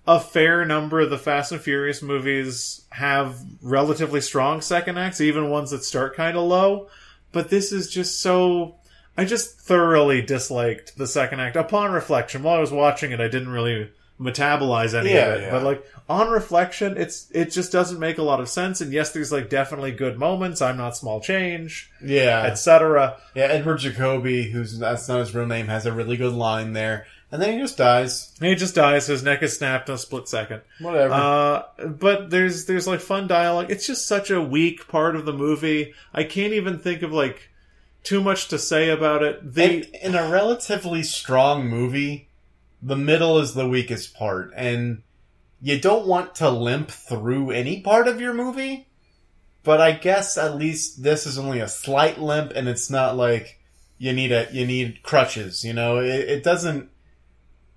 a fair number of the Fast and Furious movies have relatively strong second acts, even ones that start kind of low. But this is just so. I just thoroughly disliked the second act. Upon reflection, while I was watching it, I didn't really metabolize any Yeah, of it. yeah. But like on reflection, it's it just doesn't make a lot of sense. And yes, there's like definitely good moments. I'm not small change, Yeah, etc. yeah. Edward Jacoby, who's that's not his real name, has a really good line there, and then he just dies. And he just dies. His neck is snapped in a split second. Whatever. Uh, but there's there's like fun dialogue. It's just such a weak part of the movie. I can't even think of like too much to say about it. The And in a relatively strong movie, the middle is the weakest part, and you don't want to limp through any part of your movie. But I guess at least this is only a slight limp, and it's not like you need a you need crutches. You know, it, it doesn't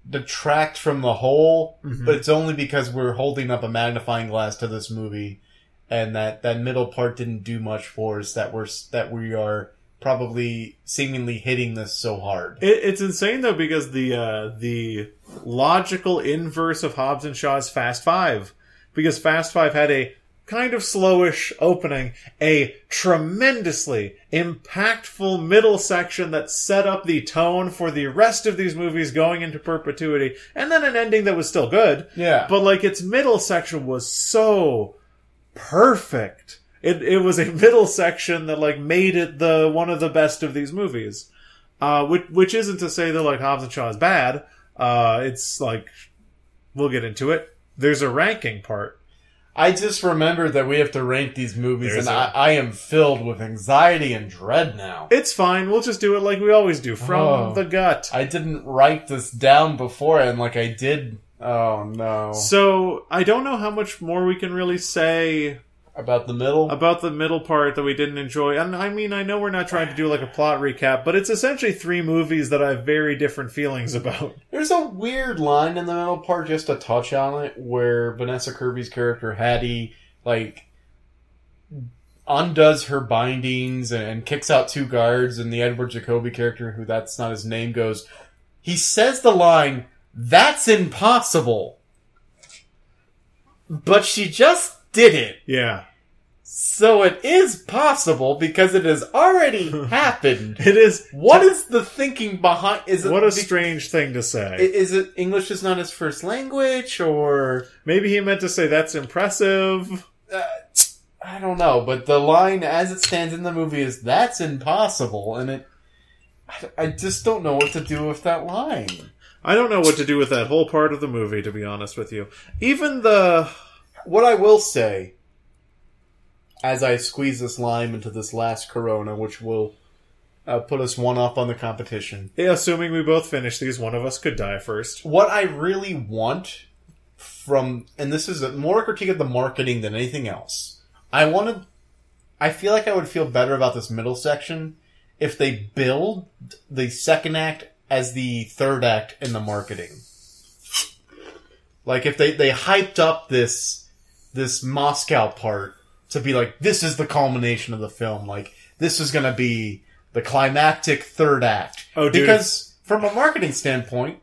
detract from the whole, mm-hmm. but it's only because we're holding up a magnifying glass to this movie, and that that middle part didn't do much for us. That we're that we are probably seemingly hitting this so hard. it, it's insane though because the uh, the logical inverse of Hobbs and Shaw's Fast Five, because Fast Five had a kind of slowish opening, a tremendously impactful middle section that set up the tone for the rest of these movies going into perpetuity, and then an ending that was still good. Yeah. But like its middle section was so perfect. It it was a middle section that like made it the one of the best of these movies. Uh, which which isn't to say that like Hobbs and Shaw is bad. Uh, it's like we'll get into it. There's a ranking part. I just remembered that we have to rank these movies, There's and a- I I am filled with anxiety and dread now. It's fine. We'll just do it like we always do from Oh. the gut. I didn't write this down before, and like I did. Oh no! So I don't know how much more we can really say About the middle. about the middle part that we didn't enjoy. And I mean, I know we're not trying to do like a plot recap, but it's essentially three movies that I have very different feelings about. There's a weird line in the middle part, just to touch on it, where Vanessa Kirby's character Hattie like undoes her bindings and kicks out two guards, and the Edward Jacoby character, who that's not his name, goes. He says the line, "That's impossible," but she just did it. Yeah. So it is possible because it has already happened. It is What is the thinking behind? Is it what a strange thing to say. Is it English is not his first language, or Maybe he meant to say that's impressive. uh, I don't know. But the line as it stands in the movie is "That's impossible," and it. I- I just don't know what to do with that line. I don't know what to do with that whole part of the movie, to be honest with you. Even the What I will say, as I squeeze this lime into this last Corona, which will uh, put us one up on the competition. yeah, assuming we both finish these, one of us could die first. What I really want from, and this is a more critique of the marketing than anything else. I wanted, I feel like I would feel better about this middle section if they build the second act as the third act in the marketing. Like if they, they hyped up this, this Moscow part to be like, this is the culmination of the film. Like, this is gonna be the climactic third act. Oh, dude. Because from a marketing standpoint,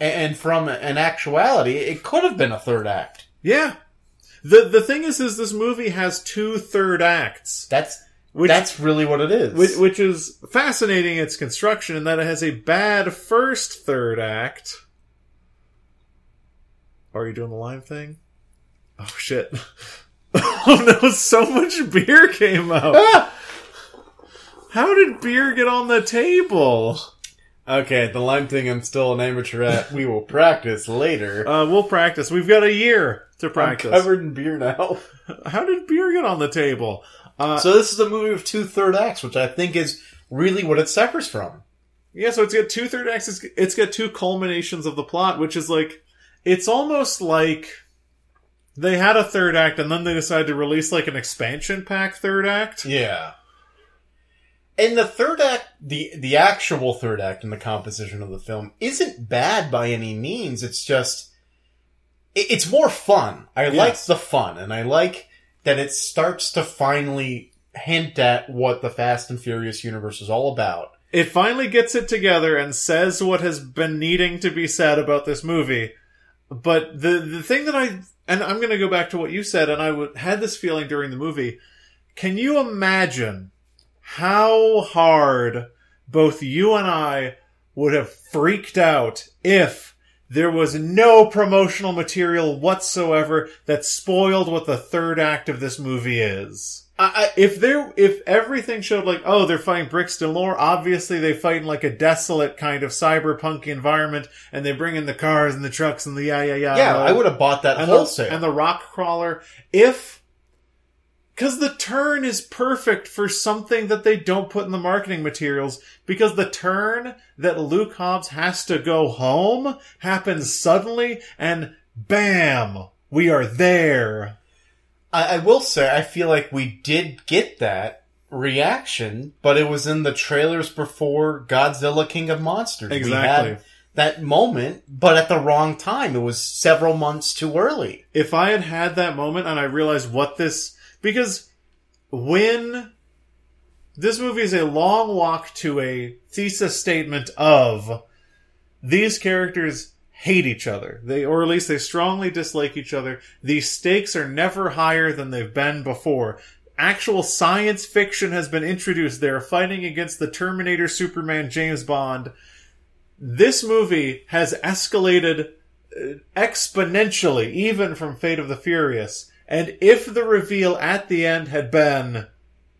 and from an actuality, it could have been a third act. Yeah. The the thing is, is this movie has two third acts, That's which that's really what it is. which, which is fascinating. Its construction, in that it has a bad first third act. Are you doing the lime thing? Oh shit! oh no! So much beer came out. Ah! How did beer get on the table? okay, the lime thing. I'm still an amateur at. We will practice later. Uh, we'll practice. We've got a year to I'm practice. covered in beer now. How did beer get on the table? Uh, so this is a movie of two third acts, which I think is really what it suffers from. Yeah, so it's got two third acts. It's, it's got two culminations of the plot, which is like, it's almost like they had a third act and then they decided to release like an expansion pack third act. Yeah. And the third act, the the actual third act in the composition of the film isn't bad by any means. It's just, it, it's more fun. I like the fun, and I like that it starts to finally hint at what the Fast and Furious universe is all about. It finally gets it together and says what has been needing to be said about this movie. But the the thing that I and I'm going to go back to what you said, and I w- had this feeling during the movie. Can you imagine how hard both you and I would have freaked out if there was no promotional material whatsoever that spoiled what the third act of this movie is? I, if there if everything showed like oh they're fighting Brixton lore obviously they fight in like a desolate kind of cyberpunk environment and they bring in the cars and the trucks and the yeah yeah yeah yeah, I would have bought that and wholesale. the, and the rock crawler if because the turn is perfect for something that they don't put in the marketing materials because the turn that Luke Hobbs has to go home happens suddenly and bam we are there I, I will say, I feel like we did get that reaction, but it was in the trailers before Godzilla King of Monsters. Exactly. that moment, but at the wrong time. It was several months too early. if I had had that moment and I realized what this because when this movie is a long walk to a thesis statement of these characters hate each other. They or at least they strongly dislike each other. The stakes are never higher than they've been before. Actual science fiction has been introduced. They're fighting against the terminator superman james bond. This movie has escalated uh, exponentially, even from Fate of the Furious. And if the reveal at the end had been,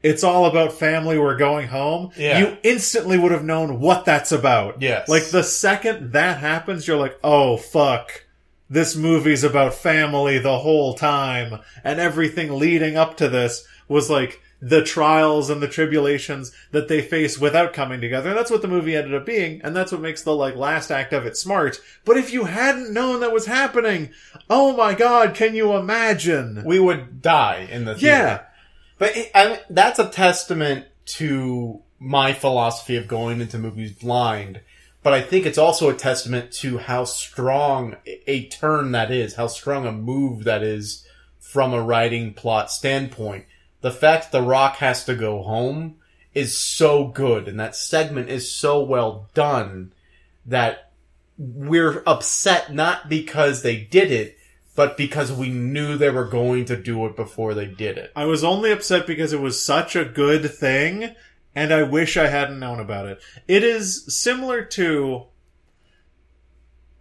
it's all about family, we're going home, Yeah. you instantly would have known what that's about. Yes. Like the second that happens, you're like, oh fuck. This movie's about family the whole time. And everything leading up to this was like the trials and the tribulations that they face without coming together. And that's what the movie ended up being. And that's what makes the like last act of it smart. But if you hadn't known that was happening, oh my god, can you imagine? We would die in the theater. Yeah. But it, I mean, that's a testament to my philosophy of going into movies blind. But I think it's also a testament to how strong a turn that is, how strong a move that is from a writing plot standpoint. The fact The Rock has to go home is so good, and that segment is so well done that we're upset not because they did it, but because we knew they were going to do it before they did it. I was only upset because it was such a good thing, and I wish I hadn't known about it. It is similar to.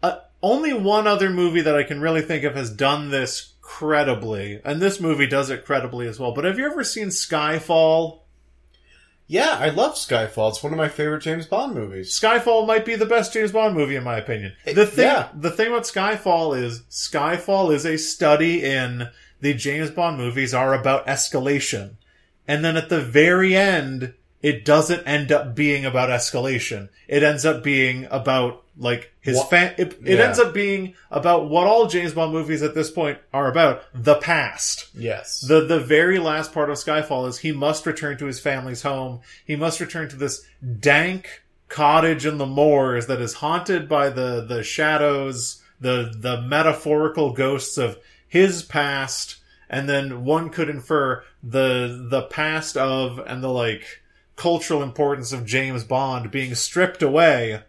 Uh, only one other movie that I can really think of has done this credibly, and this movie does it credibly as well. But have you ever seen Skyfall? Yeah, I love Skyfall. It's one of my favorite James Bond movies. Skyfall might be the best James Bond movie in my opinion. The thing, yeah. the thing about Skyfall is Skyfall is a study in the James Bond movies are about escalation, and then at the very end, it doesn't end up being about escalation. It ends up being about like his What- fan. It, it Yeah. ends up being about what all James Bond movies at this point are about: the past. Yes. The the very last part of Skyfall is he must return to his family's home. He must return to this dank cottage in the moors that is haunted by the the shadows, the the metaphorical ghosts of his past, and then one could infer the the past of and the like cultural importance of James Bond being stripped away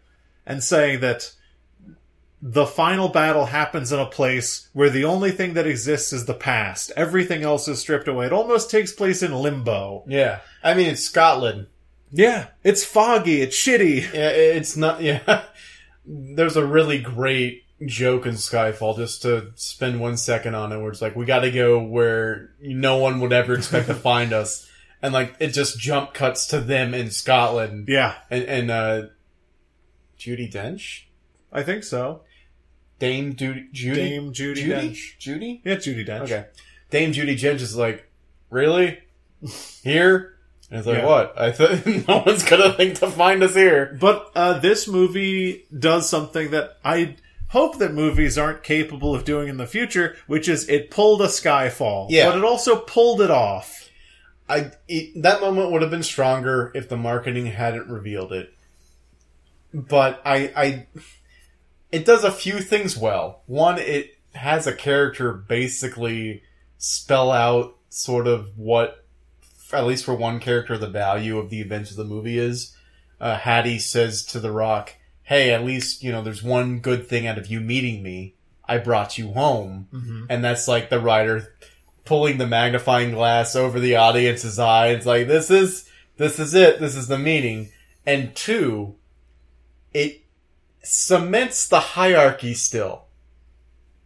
and saying that the final battle happens in a place where the only thing that exists is the past. Everything else is stripped away. It almost takes place in limbo. yeah. I mean, it's Scotland. Yeah, it's foggy, it's shitty. Yeah, it's not. Yeah, there's a really great joke in Skyfall. Just to spend one second on it, where it's like we got to go where no one would ever expect to find us, and like it just jump cuts to them in Scotland, Yeah, and and uh, Judi Dench, I think so. Dame Judy, Judy, Dame Judi Judy, Dench. Judy. Yeah, Judi Dench. Okay, Dame Judi Dench is like, really here. And it's like, Yeah. what? I thought no one's gonna think to find us here. But uh, this movie does something that I hope that movies aren't capable of doing in the future, which is it pulled a Skyfall. Yeah. But it also pulled it off. I it, that moment would have been stronger if the marketing hadn't revealed it. But I, I, it does a few things well. One, it has a character basically spell out sort of what, at least for one character, the value of the events of the movie is. Uh, Hattie says to The Rock, "Hey, at least you know there's one good thing out of you meeting me. I brought you home." And that's like the writer pulling the magnifying glass over the audience's eyes, like this is this is it. This is the meaning. And two, it cements the hierarchy still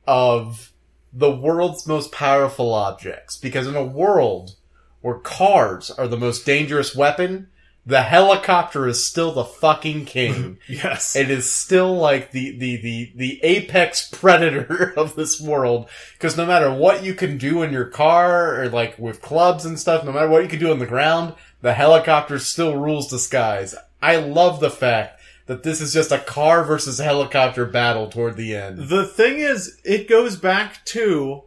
of the world's most powerful objects. Because in a world where cars are the most dangerous weapon, the helicopter is still the fucking king. Yes. It is still like the, the, the, the apex predator of this world. Cause no matter what you can do in your car or like with clubs and stuff, no matter what you can do on the ground, the helicopter still rules the skies. I love the fact that this is just a car versus helicopter battle toward the end. The thing is, it goes back to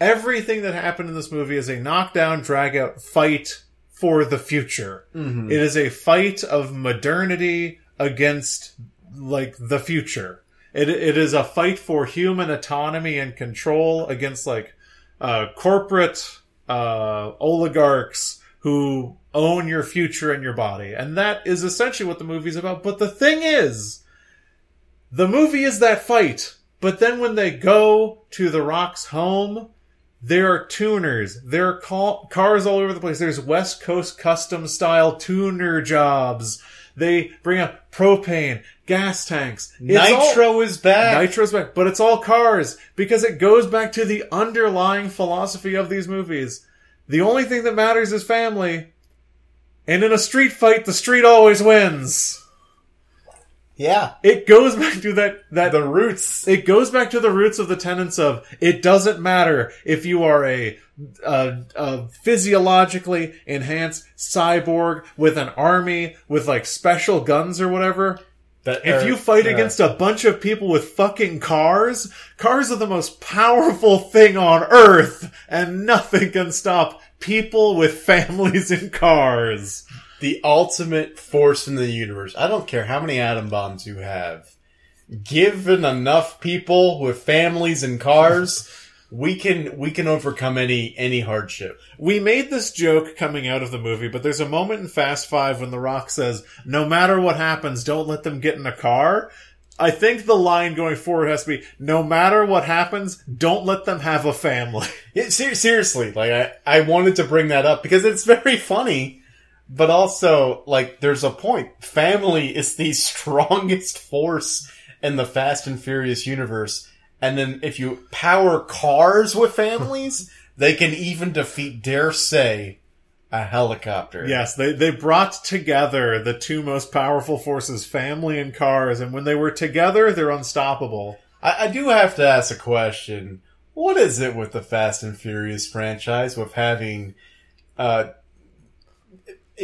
everything that happened in this movie is a knockdown, drag out fight for the future. It is a fight of modernity against like the future. It it is a fight for human autonomy and control against like uh, corporate uh, oligarchs who own your future and your body, and that is essentially what the movie's about. But the thing is, the movie is that fight. But then when they go to the Rock's home, there are tuners. There are ca- cars all over the place. There's West Coast custom style tuner jobs. They bring up propane, gas tanks. It's all- Nitro is back. Nitro's back, but it's all cars because it goes back to the underlying philosophy of these movies. The only thing that matters is family. And in a street fight, the street always wins. Yeah. It goes back to that, that The roots. it goes back to the roots of the tenets of it doesn't matter if you are a, a, a physiologically enhanced cyborg with an army with like special guns or whatever. That If are- you fight yeah. against a bunch of people with fucking cars, cars are the most powerful thing on earth, and nothing can stop people with families in cars. The ultimate force in the universe. I don't care how many atom bombs you have. Given enough people with families and cars, we can we can overcome any any hardship. We made this joke coming out of the movie, but there's a moment in Fast Five when The Rock says, "No matter what happens, don't let them get in a car." I think the line going forward has to be: no matter what happens, don't let them have a family. Yeah, ser- seriously, like I, I wanted to bring that up because it's very funny, but also like there's a point. Family is the strongest force in the Fast and Furious universe, and then if you power cars with families, they can even defeat, dare say, a helicopter. Yes, they they brought together the two most powerful forces, family and cars, and when they were together, they're unstoppable. I, I do have to ask a question. What is it with the Fast and Furious franchise with having uh,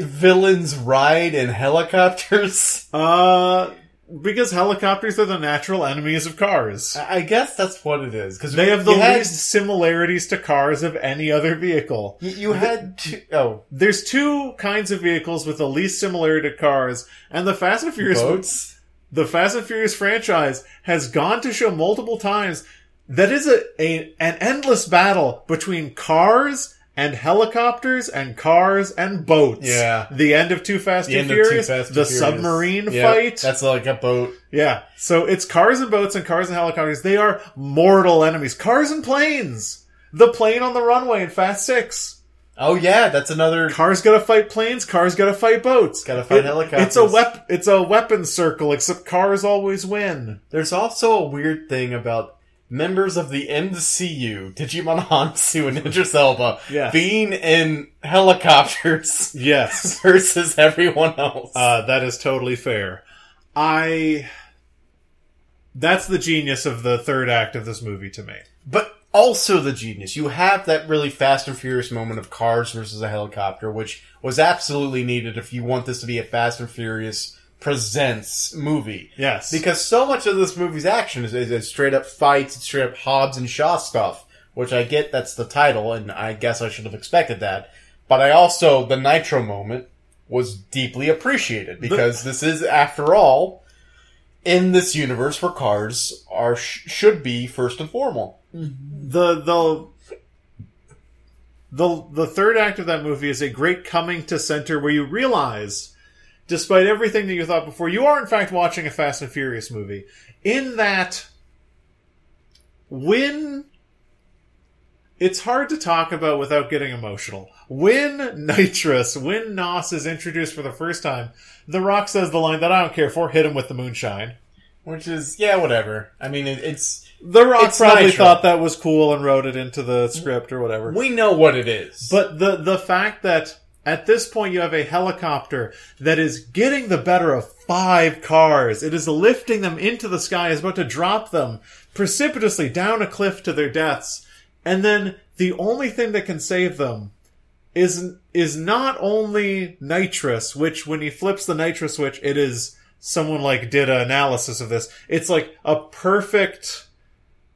villains ride in helicopters? Uh, because helicopters are the natural enemies of cars. I guess that's what it is because They have the had, least similarities to cars of any other vehicle. You, you had two, oh There's two kinds of vehicles with the least similarity to cars, and the Fast and Furious boats. the Fast and Furious franchise has gone to show multiple times that is a, a an endless battle between cars and helicopters and cars and boats. Yeah. The end of Too Fast The Too end Too Furious, Fast, Too the Furious. submarine Yep, fight. That's like a boat. yeah. So it's cars and boats and cars and helicopters. They are mortal enemies. Cars and planes. The plane on the runway in Fast Six. Oh yeah, that's another. Cars gotta fight planes. Cars gotta fight boats. Gotta fight It- helicopters. It's a wep- It's a weapon circle. Except cars always win. There's also a weird thing about members of the MCU, Djimon Hounsou and Idris Elba, being in helicopters Yes. versus everyone else. Uh, that is totally fair. I. That's the genius of the third act of this movie to me. but also the genius. You have that really fast and furious moment of cars versus a helicopter, which was absolutely needed if you want this to be a Fast and Furious presents movie. Yes. Because so much of this movie's action is, is, is straight up fights, straight up Hobbs and Shaw stuff, which I get that's the title, and I guess I should have expected that. But I also, the Nitro moment was deeply appreciated because this is, after all, in this universe where cars are sh- should be first and foremost. the the the the third act of that movie is a great coming to center where you realize despite everything that you thought before you are in fact watching a fast and furious movie in that when it's hard to talk about without getting emotional. When Nitrous, when Nos is introduced for the first time, The Rock says the line that I don't care for, hit him with the moonshine. Which is, yeah, whatever. I mean, it, it's, The Rock It's probably Nitro. thought that was cool and wrote it into the script or whatever. we know what it is. But the the fact that at this point you have a helicopter that is getting the better of five cars. It is lifting them into the sky, is about to drop them precipitously down a cliff to their deaths. And then the only thing that can save them is is not only nitrous, which when he flips the nitrous switch, it is someone like did an analysis of this. It's like a perfect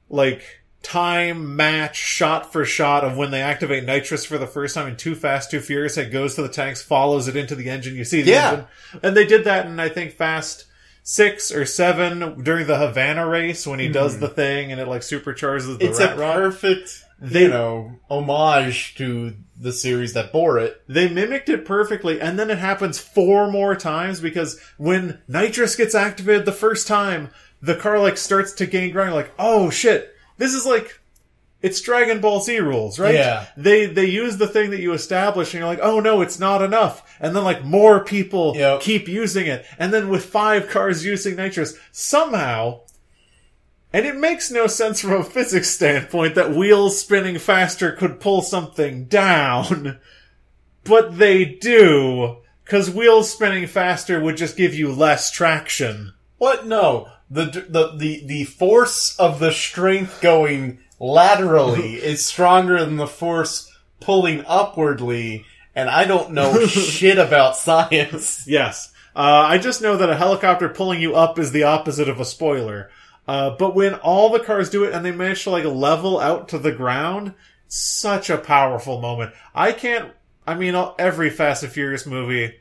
like time match shot for shot of when they activate nitrous for the first time in Too Fast, Too Furious. It goes to the tanks, follows it into the engine. You see the Yeah. engine, and they did that in I think Fast six or seven during the Havana race when he hmm. does the thing and it like supercharges the it's a rat rod. perfect, They- you know, homage to the series that bore it. They mimicked it perfectly, and then it happens four more times because when nitrous gets activated the first time, the car like starts to gain ground. Like, oh shit, this is like it's Dragon Ball Z rules, right? Yeah. They they use the thing that you establish, and you're like, oh no, it's not enough. And then like more people Yep. keep using it, and then with five cars using nitrous, somehow. And it makes no sense from a physics standpoint that wheels spinning faster could pull something down. But they do, because wheels spinning faster would just give you less traction. What? No. The, the, the, the force of the strength going laterally is stronger than the force pulling upwardly, and I don't know shit about science. Yes. Uh, I just know that a helicopter pulling you up is the opposite of a spoiler. Uh, but when all the cars do it and they manage to like level out to the ground, such a powerful moment. I can't, I mean, every Fast and Furious movie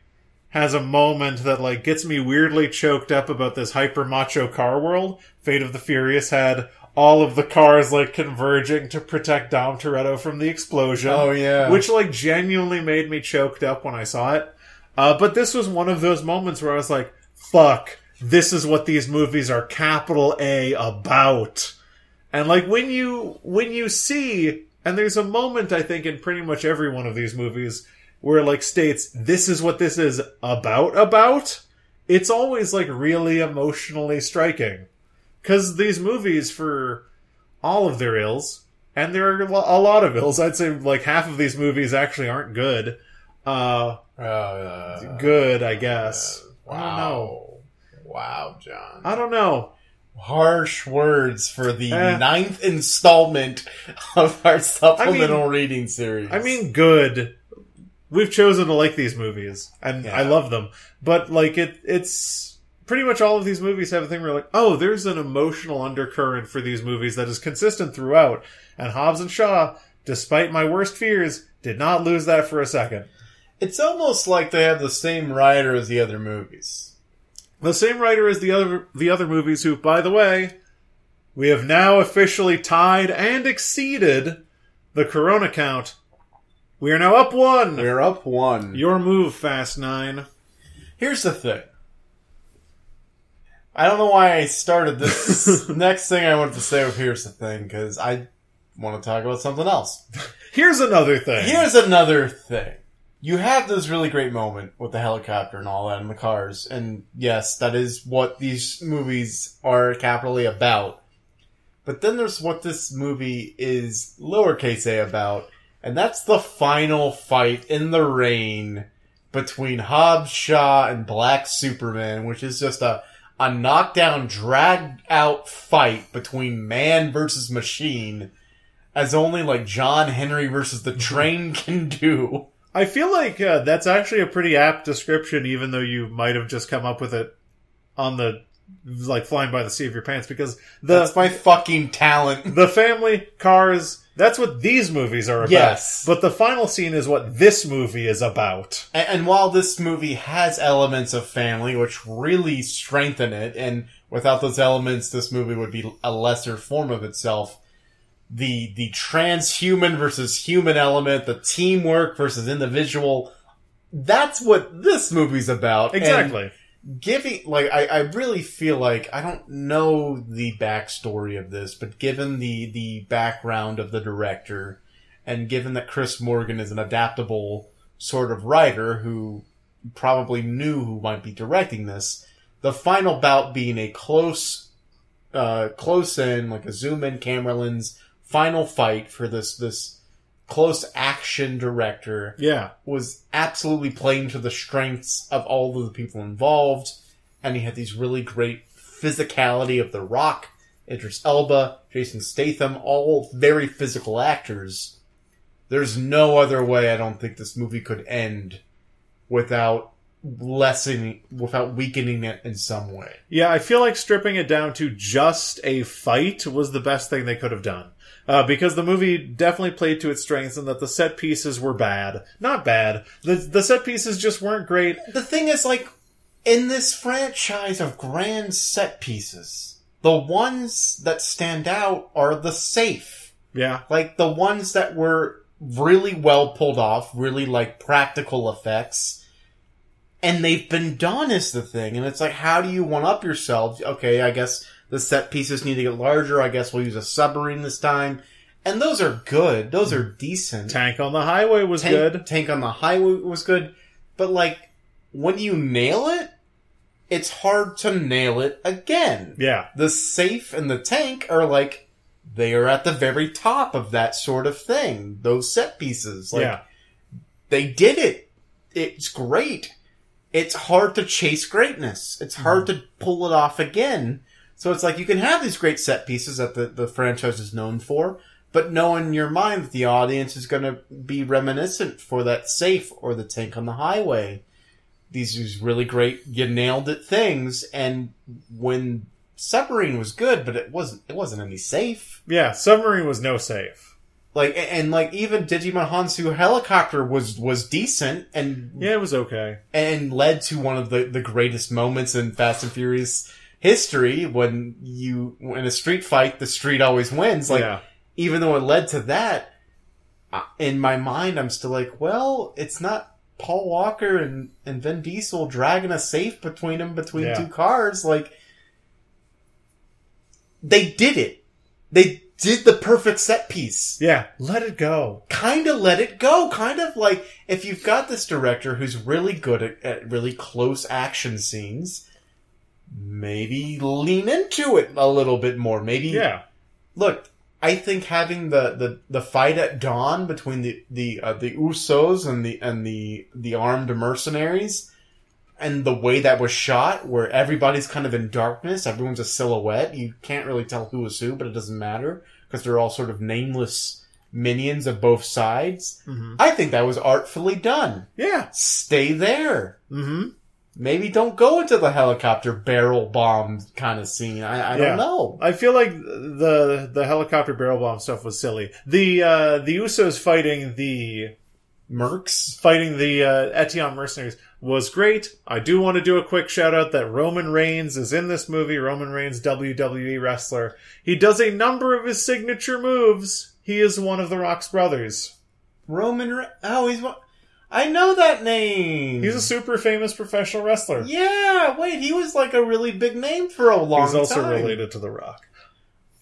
has a moment that like gets me weirdly choked up about this hyper macho car world. Fate of the Furious had all of the cars like converging to protect Dom Toretto from the explosion. Oh, yeah. Which like genuinely made me choked up when I saw it. Uh, but this was one of those moments where I was like, fuck, this is what these movies are capital A about. And like when you when you see and there's a moment I think in pretty much every one of these movies where it like states this is what this is about about, it's always like really emotionally striking. Cuz these movies for all of their ills and there are a lot of ills. I'd say like half of these movies actually aren't good. Uh Uh, good, I guess. I don't know. wow. Wow, John. I don't know. Harsh words for the Eh. ninth installment of our supplemental reading series. I mean, good. We've chosen to like these movies, and Yeah. I love them. But like it, it's pretty much all of these movies have a thing where like, oh, there's an emotional undercurrent for these movies that is consistent throughout. And Hobbs and Shaw, despite my worst fears, did not lose that for a second. it's almost like they have the same writer as the other movies. The same writer as the other the other movies, who, by the way, we have now officially tied and exceeded the Corona count. We are now up one. We're up one. Your move, Fast Nine. Here's the thing. I don't know why I started this. next thing I wanted to say with here's the thing because I want to talk about something else. Here's another thing. Here's another thing. You have this really great moment with the helicopter and all that and the cars, and yes, that is what these movies are capitally about. But then there's what this movie is lowercase a about, and that's the final fight in the rain between Hobbs Shaw and Black Superman, which is just a a knockdown, dragged out fight between man versus machine, as only like John Henry versus the train can do. I feel like uh, that's actually a pretty apt description, even though you might have just come up with it on the like flying by the seat of your pants. Because the That's my fucking talent. the family cars. That's what these movies are about. Yes. But the final scene is what this movie is about. And, and while this movie has elements of family, which really strengthen it, and without those elements, this movie would be a lesser form of itself. The the transhuman versus human element, the teamwork versus individual, that's what this movie's about. And Exactly. Giving like I, I really feel like I don't know the backstory of this, but given the the background of the director, and given that Chris Morgan is an adaptable sort of writer who probably knew who might be directing this, the final bout being a close uh close in like a zoom in camera lens final fight for this this close action director yeah. was absolutely playing to the strengths of all of the people involved, and he had these really great physicality of The Rock, Idris Elba, Jason Statham, all very physical actors. There's no other way I don't think this movie could end without lessening, without weakening it in some way. Yeah, I feel like stripping it down to just a fight was the best thing they could have done. Uh, because the movie definitely played to its strengths and that the set pieces were bad. Not bad. The, the set pieces just weren't great. The thing is, like, in this franchise of grand set pieces, the ones that stand out are the safe. Yeah. like the ones that were really well pulled off, really like practical effects, and they've been done is the thing. And it's like, how do you one up yourself? Okay, I guess the set pieces need to get larger. I guess we'll use a submarine this time. And those are good. Those are decent. Tank on the Highway was Tank, good. Tank on the Highway was good. But like, when you nail it, it's hard to nail it again Yeah. the safe and the tank are like they are at the very top of that sort of thing. Those set pieces, like yeah. they did it. It's great. It's hard to chase greatness. It's hard mm. to pull it off again. So it's like you can have these great set pieces that the, the franchise is known for, but know in your mind that the audience is going to be reminiscent for that safe or the tank on the highway. These these really great, you nailed it things, and when submarine was good, but it wasn't it wasn't any safe. Yeah. Submarine was no safe. Like and, and like even Djimon Hounsou helicopter was was decent and Yeah, it was okay. and led to one of the, the greatest moments in Fast and Furious history when you in a street fight the street always wins like yeah. even though it led to that in my mind I'm still like well it's not Paul Walker and, and Vin Diesel dragging a safe between them between Yeah. two cars. Like they did it. They did the perfect set piece. Yeah, let it go. Kind of let it go. Kind of like if you've got this director who's really good at, at really close action scenes, maybe lean into it a little bit more. Maybe Yeah. look, I think having the, the, the fight at dawn between the the uh, the Usos and the and the the armed mercenaries, and the way that was shot, where everybody's kind of in darkness, everyone's a silhouette. You can't really tell who is who, but it doesn't matter because they're all sort of nameless minions of both sides. Mhm. I think that was artfully done. Yeah. Stay there. Mm-hmm. Maybe don't go into the helicopter barrel bomb kind of scene. I, I Yeah. don't know. I feel like the the helicopter barrel bomb stuff was silly. The uh, the Usos fighting the Mercs. fighting the uh, Eteon mercenaries was great. I do want to do a quick shout out that Roman Reigns is in this movie. Roman Reigns, WWE wrestler. He does a number of his signature moves. He is one of the Rock's brothers. Roman. Re- oh, he's one. I know that name. He's a super famous professional wrestler. yeah. Wait, he was like a really big name for a long time. He's also time. related to the Rock.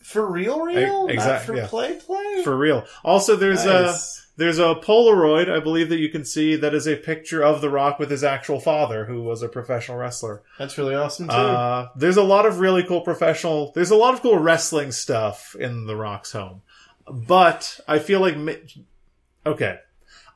for real, real, E- not for yeah. play, play. For real. Also, there's a there's a Polaroid I believe that you can see that is a picture of the Rock with his actual father, who was a professional wrestler. That's really awesome too. Uh, there's a lot of really cool professional. There's a lot of cool wrestling stuff in the Rock's home, but I feel like okay.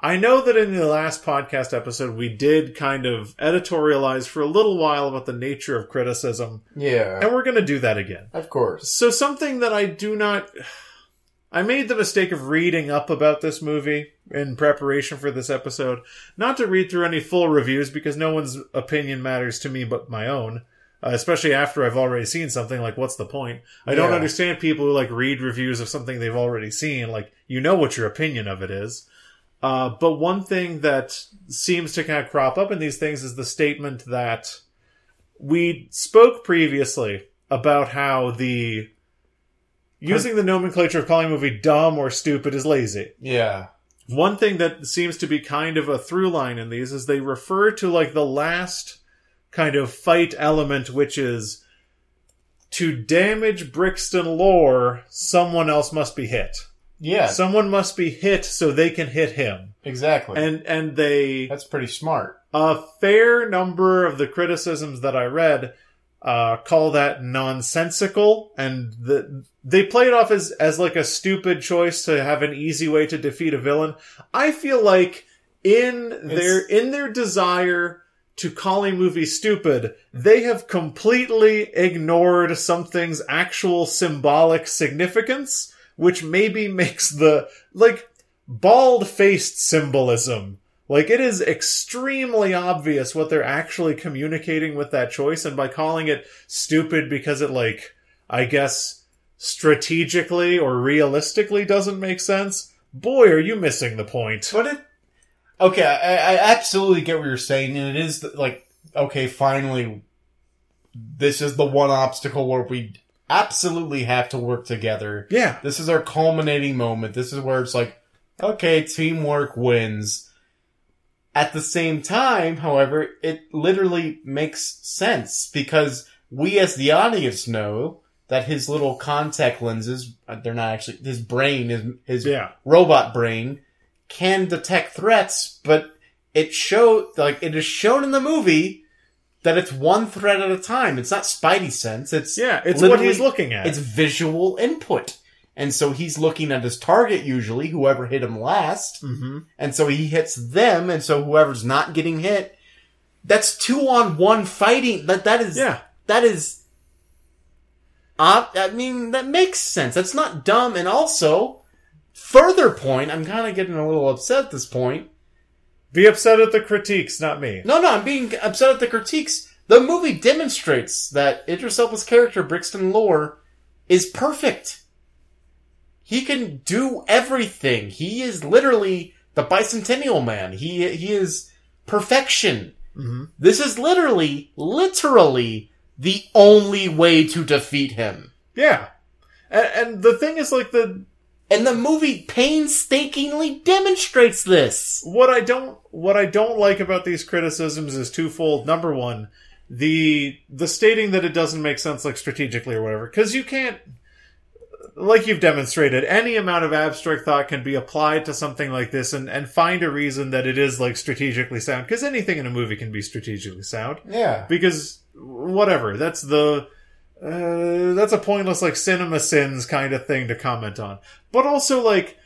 I know that in the last podcast episode we did kind of editorialize for a little while about the nature of criticism, yeah, and we're going to do that again. of course. So something that I do not I made the mistake of reading up about this movie in preparation for this episode. Not to read through any full reviews because no one's opinion matters to me but my own. Uh, especially after I've already seen something, like what's the point? I don't Yeah. understand people who like read reviews of something they've already seen. Like you know what your opinion of it is. Uh, but one thing that seems to kind of crop up in these things is the statement that we spoke previously about how the using the nomenclature of calling a movie dumb or stupid is lazy. Yeah, One thing that seems to be kind of a through line in these is they refer to like the last kind of fight element, which is to damage Brixton Lore, someone else must be hit. Yeah, Someone must be hit so they can hit him. exactly. And and they That's pretty smart. a fair number of the criticisms that I read uh, call that nonsensical, and the, they play it off as as like a stupid choice to have an easy way to defeat a villain. I feel like in their in their desire to call a movie stupid, they have completely ignored something's actual symbolic significance, which maybe makes the like bald faced symbolism like it is extremely obvious what they're actually communicating with that choice, and by calling it stupid because it like I guess strategically or realistically doesn't make sense. Boy, are you missing the point. But it, okay, I, I absolutely get what you're saying, and it is like, okay, finally, this is the one obstacle where we absolutely have to work together. Yeah. This is our culminating moment. This is where it's like, okay, teamwork wins. At the same time, however, it literally makes sense because we as the audience know that his little contact lenses, uh, they're not actually, his brain, his, his Yeah. robot brain can detect threats, but it show like it is shown in the movie that it's one thread at a time. It's not Spidey sense. It's Yeah, it's what he's looking at. It's visual input. And so he's looking at his target usually, whoever hit him last. hmm And so he hits them, and so whoever's not getting hit, that's two on one fighting. That that is Yeah. that is. Uh, I mean, that makes sense. That's not dumb. And also, further point, I'm kind of getting a little upset at this point. Be upset at the critiques, not me. No, no, I'm being upset at the critiques. The movie demonstrates that Idris Elba's character, Brixton Lore, is perfect. He can do everything. He is literally the bicentennial man. He he is perfection. Mhm. This is literally, literally the only way to defeat him. Yeah. And, and the thing is, like, the And the movie painstakingly demonstrates this. what I don't what I don't like about these criticisms is twofold. Number one, the the stating that it doesn't make sense like strategically or whatever because you can't like you've demonstrated any amount of abstract thought can be applied to something like this and and find a reason that it is like strategically sound because anything in a movie can be strategically sound Yeah. because whatever that's the uh, that's a pointless like cinema sins kind of thing to comment on. But also like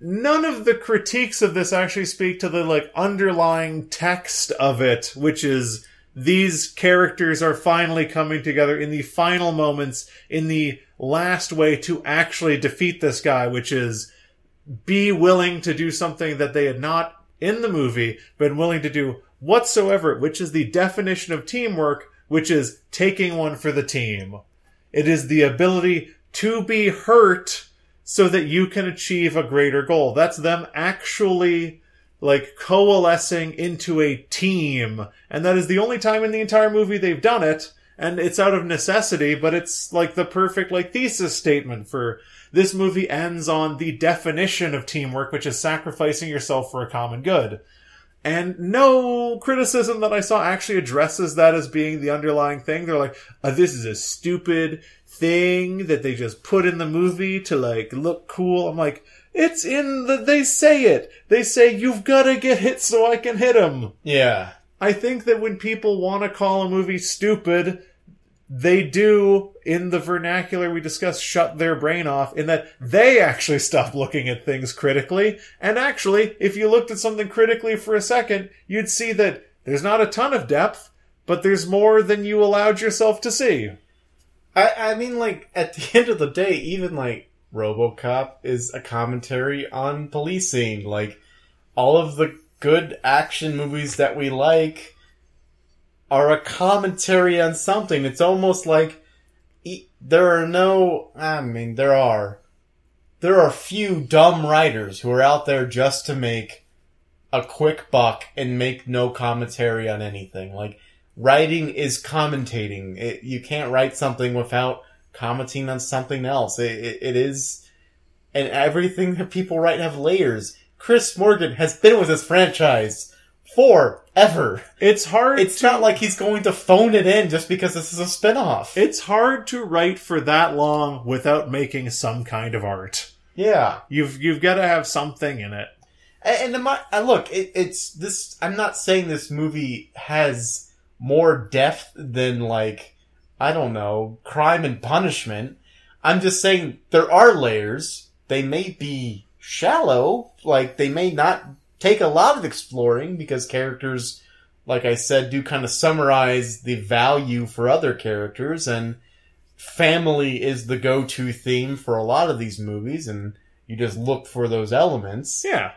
none of the critiques of this actually speak to the like underlying text of it which is these characters are finally coming together in the final moments in the last way to actually defeat this guy which is be willing to do something that they had not in the movie been willing to do whatsoever, which is the definition of teamwork, which is taking one for the team. It is the ability to be hurt so that you can achieve a greater goal. That's them actually like coalescing into a team. And that is the only time in the entire movie they've done it. And it's out of necessity, but it's like the perfect like thesis statement for this movie ends on the definition of teamwork, which is sacrificing yourself for a common good. And no criticism that I saw actually addresses that as being the underlying thing. They're like, oh, this is a stupid thing that they just put in the movie to like look cool. I'm like, it's in the, they say it. They say, you've gotta get hit so I can hit him. Yeah. I think that when people want to call a movie stupid, they do, in the vernacular we discussed, shut their brain off in that they actually stop looking at things critically. And actually, if you looked at something critically for a second, you'd see that there's not a ton of depth, but there's more than you allowed yourself to see. I, I mean, like, at the end of the day, even, like, Robocop is a commentary on policing. Like, all of the good action movies that we like are a commentary on something. It's almost like there are no, I mean, there are. There are few dumb writers who are out there just to make a quick buck and make no commentary on anything. Like, writing is commentating. It, you can't write something without commenting on something else. It, it, it is, and everything that people write have layers. Chris Morgan has been with this franchise forever. It's hard It's to, not like he's going to phone it in just because this is a spinoff. it's hard to write for that long without making some kind of art. yeah. You've, you've got to have something in it. And, and uh, look, it, it's this. I'm not saying this movie has more depth than like I don't know, Crime and Punishment. I'm just saying there are layers. They may be shallow, like they may not take a lot of exploring because characters, like I said, do kind of summarize the value for other characters, and family is the go-to theme for a lot of these movies, and you just look for those elements. Yeah.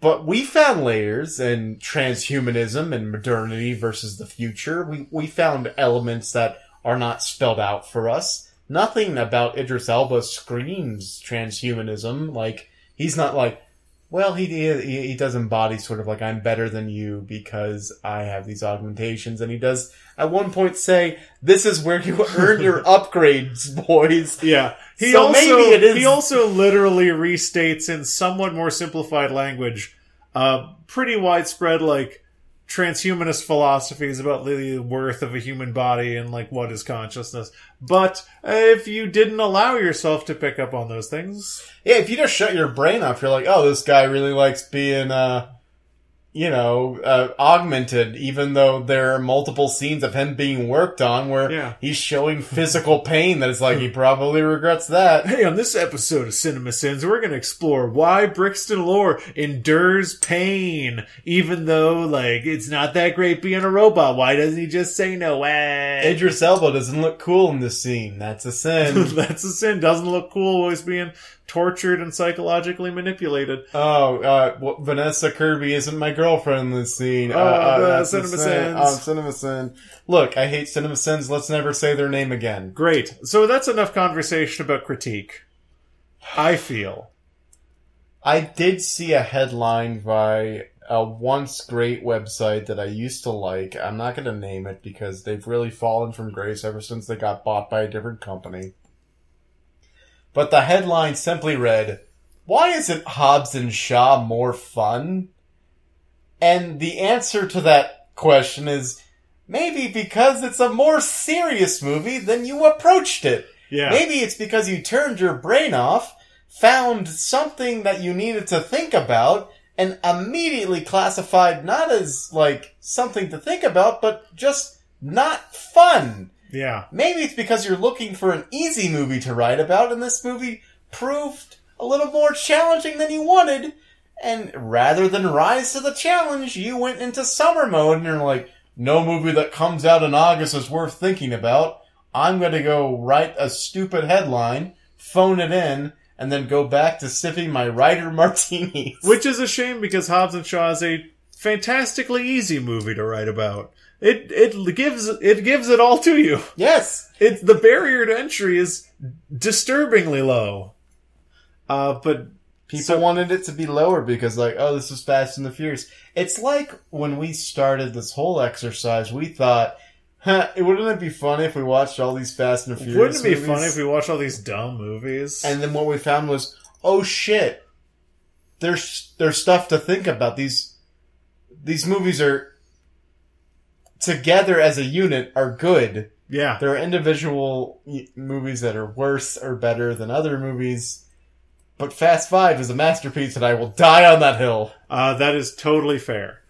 But we found layers and transhumanism and modernity versus the future. We we found elements that are not spelled out for us. Nothing about Idris Elba screams transhumanism. Like he's not like, well, he he he does embody sort of like I'm better than you because I have these augmentations, and he does at one point say, "This is where you earn your upgrades, boys." Yeah. He So also, maybe it is- He also literally restates in somewhat more simplified language, uh, pretty widespread, like, transhumanist philosophies about the worth of a human body and, like, what is consciousness. But if you didn't allow yourself to pick up on those things, Yeah, if you just shut your brain off, you're like, oh, this guy really likes being, uh, you know, uh, augmented, even though there are multiple scenes of him being worked on where Yeah. he's showing physical pain that it's like he probably regrets that. Hey, on this episode of Cinema Sins, we're going to explore why Brixton Lore endures pain, even though, like, it's not that great being a robot. Why doesn't he just say no? Eh. Idris Elba doesn't look cool in this scene. That's a sin. That's a sin. Doesn't look cool always being tortured and psychologically manipulated. oh, uh, well, Vanessa Kirby isn't my girlfriend in this scene. Oh, uh, uh, the that's a Cinema. Sins. Oh, Cinema Sin. Look, I hate Cinema Sins. Let's never say their name again. Great. So that's enough conversation about critique. I feel. I did see a headline by a once great website that I used to like. I'm not going to name it because they've really fallen from grace ever since they got bought by a different company. But the headline simply read, Why isn't Hobbs and Shaw more fun? And the answer to that question is maybe because it's a more serious movie than you approached it. Yeah. Maybe it's because you turned your brain off, found something that you needed to think about, and immediately classified not as like something to think about, but just not fun. Yeah. Maybe it's because you're looking for an easy movie to write about, and this movie proved a little more challenging than you wanted. And rather than rise to the challenge, you went into summer mode and you're like, no movie that comes out in August is worth thinking about. I'm going to go write a stupid headline, phone it in, and then go back to sipping my writer martinis. Which is a shame because Hobbs and Shaw is a fantastically easy movie to write about. It it gives it gives it all to you. yes. It the barrier to entry is disturbingly low. Uh, but People So- wanted it to be lower because, like, oh, this is Fast and the Furious. It's like when we started this whole exercise, we thought, huh, wouldn't it be funny if we watched all these Fast and the Furious wouldn't it be movies? funny if we watched all these dumb movies? And then what we found was, oh shit, there's there's stuff to think about. These these movies are together as a unit are good. yeah, There are individual movies that are worse or better than other movies. But Fast Five is a masterpiece, and I will die on that hill. Uh, that is totally fair.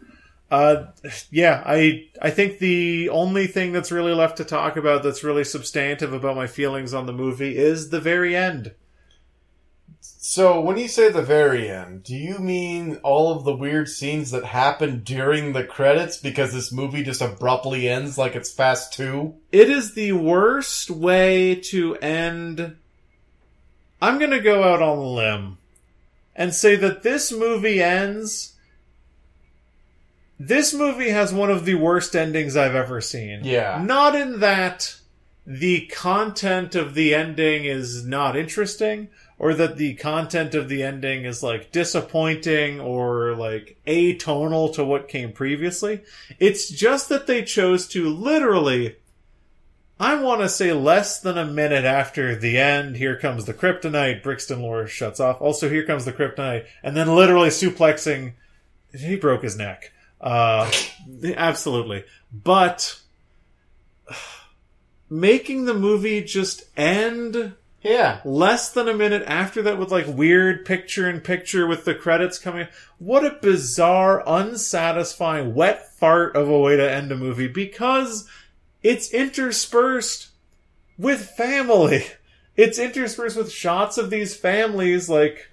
Uh, yeah, I I think the only thing that's really left to talk about that's really substantive about my feelings on the movie is the very end. So, when you say the very end, do you mean all of the weird scenes that happen during the credits because this movie just abruptly ends like it's Fast 2? It is the worst way to end. I'm going to go out on a limb and say that this movie ends. This movie has one of the worst endings I've ever seen. Yeah. Not in that the content of the ending is not interesting or that the content of the ending is like disappointing or like atonal to what came previously. It's just that they chose to literally I want to say less than a minute after the end, here comes the kryptonite, Brixton Lore shuts off. Also, here comes the kryptonite, and then literally suplexing. He broke his neck. Uh, absolutely. But making the movie just end Yeah. less than a minute after that with like weird picture in picture with the credits coming. What a bizarre, unsatisfying, wet fart of a way to end a movie because it's interspersed with family. It's interspersed with shots of these families like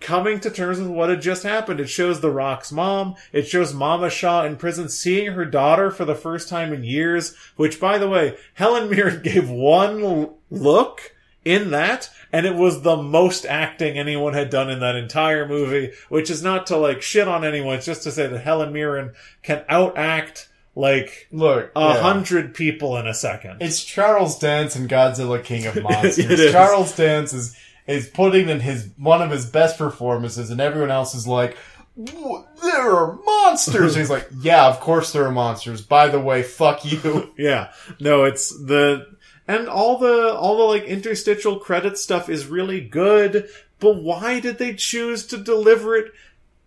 coming to terms with what had just happened. It shows The Rock's mom. It shows Mama Shaw in prison seeing her daughter for the first time in years, which by the way, Helen Mirren gave one look in that, and it was the most acting anyone had done in that entire movie, which is not to like shit on anyone, it's just to say that Helen Mirren can outact like Look. a yeah. hundred people in a second. It's Charles Dance and Godzilla King of Monsters. Charles Dance is is putting in his one of his best performances, and everyone else is like, "There are monsters." and he's like, "Yeah, of course there are monsters." By the way, fuck you. Yeah. No, it's the and all the all the like interstitial credit stuff is really good, but why did they choose to deliver it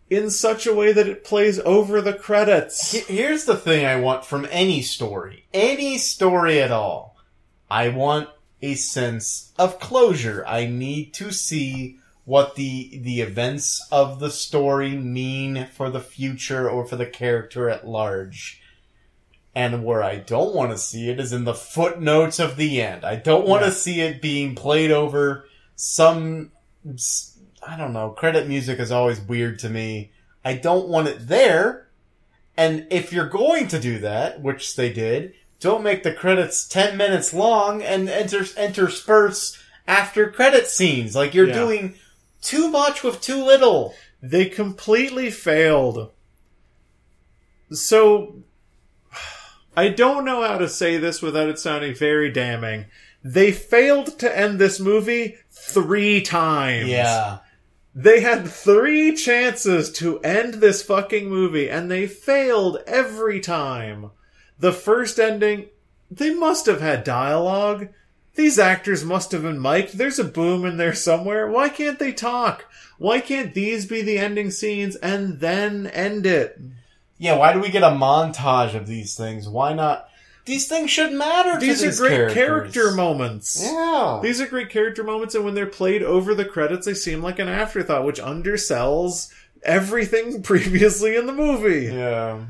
in such a way that it plays over the credits? Here's the thing I want from any story, any story at all. I want a sense of closure. I need to see what the the events of the story mean for the future or for the character at large. And where I don't want to see it is in the footnotes of the end. I don't want to Yeah. see it being played over some I don't know, credit music is always weird to me. I don't want it there. And if you're going to do that, which they did, don't make the credits 10 minutes long and enter, intersperse after credit scenes. Like you're Yeah. doing too much with too little. They completely failed. So I don't know how to say this without it sounding very damning. They failed to end this movie three times. Yeah. They had three chances to end this fucking movie, and they failed every time. The first ending, they must have had dialogue. These actors must have been mic'd. There's a boom in there somewhere. Why can't they talk? Why can't these be the ending scenes and then end it? Yeah, why do we get a montage of these things? Why not? These things should matter. These to are great characters. character moments. Yeah. These are great character moments, and when they're played over the credits, they seem like an afterthought, which undersells everything previously in the movie. yeah.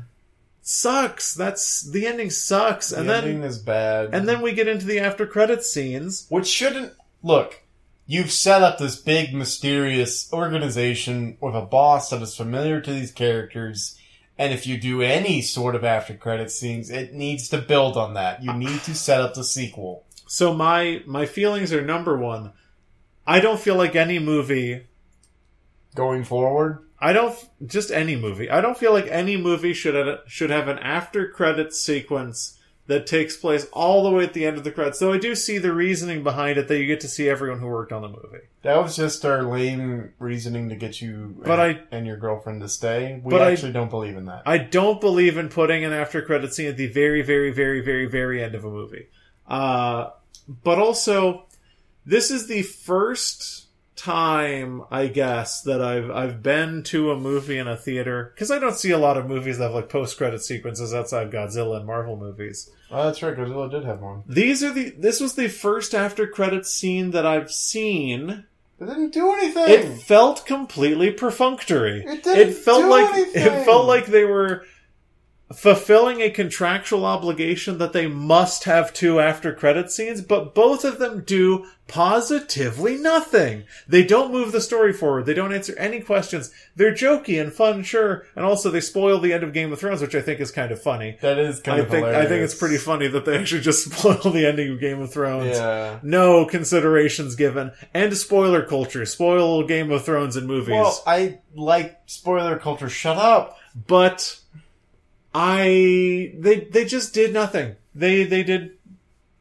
Sucks. That's the ending sucks, The and then ending is bad. and then we get into the after credit scenes. which shouldn't look. You've set up this big mysterious organization with a boss that is familiar to these characters, and if you do any sort of after credit scenes, it needs to build on that. You need to set up the sequel. So my my feelings are number one. I don't feel like any movie. Going forward, I don't just any movie. I don't feel like any movie should have, should have an after credit sequence that takes place all the way at the end of the credits. So I do see the reasoning behind it that you get to see everyone who worked on the movie. that was just our lame reasoning to get you But and, I- and your girlfriend to stay. We But I- actually don't believe in that. I don't believe in putting an after credit scene at the very, very, very, very, very end of a movie. Uh, but also, this is the first time, I guess, that I've I've been to a movie in a theater because I don't see a lot of movies that have like post credit sequences outside Godzilla and Marvel movies. Oh, that's right. Godzilla did have one. These are the this was the first after credit scene that I've seen. It didn't do anything. It felt completely perfunctory. It didn't It felt do like anything. it felt like they were fulfilling a contractual obligation that they must have two after credit scenes, but both of them do positively nothing. They don't move the story forward. They don't answer any questions. They're jokey and fun, sure, and also they spoil the end of Game of Thrones, which I think is kind of funny. that is kind I of think I think it's pretty funny that they actually just spoil the ending of Game of Thrones. Yeah. No considerations given, and spoiler culture. Spoil Game of Thrones in movies. Well, I like spoiler culture. Shut up. but I they they just did nothing. They they did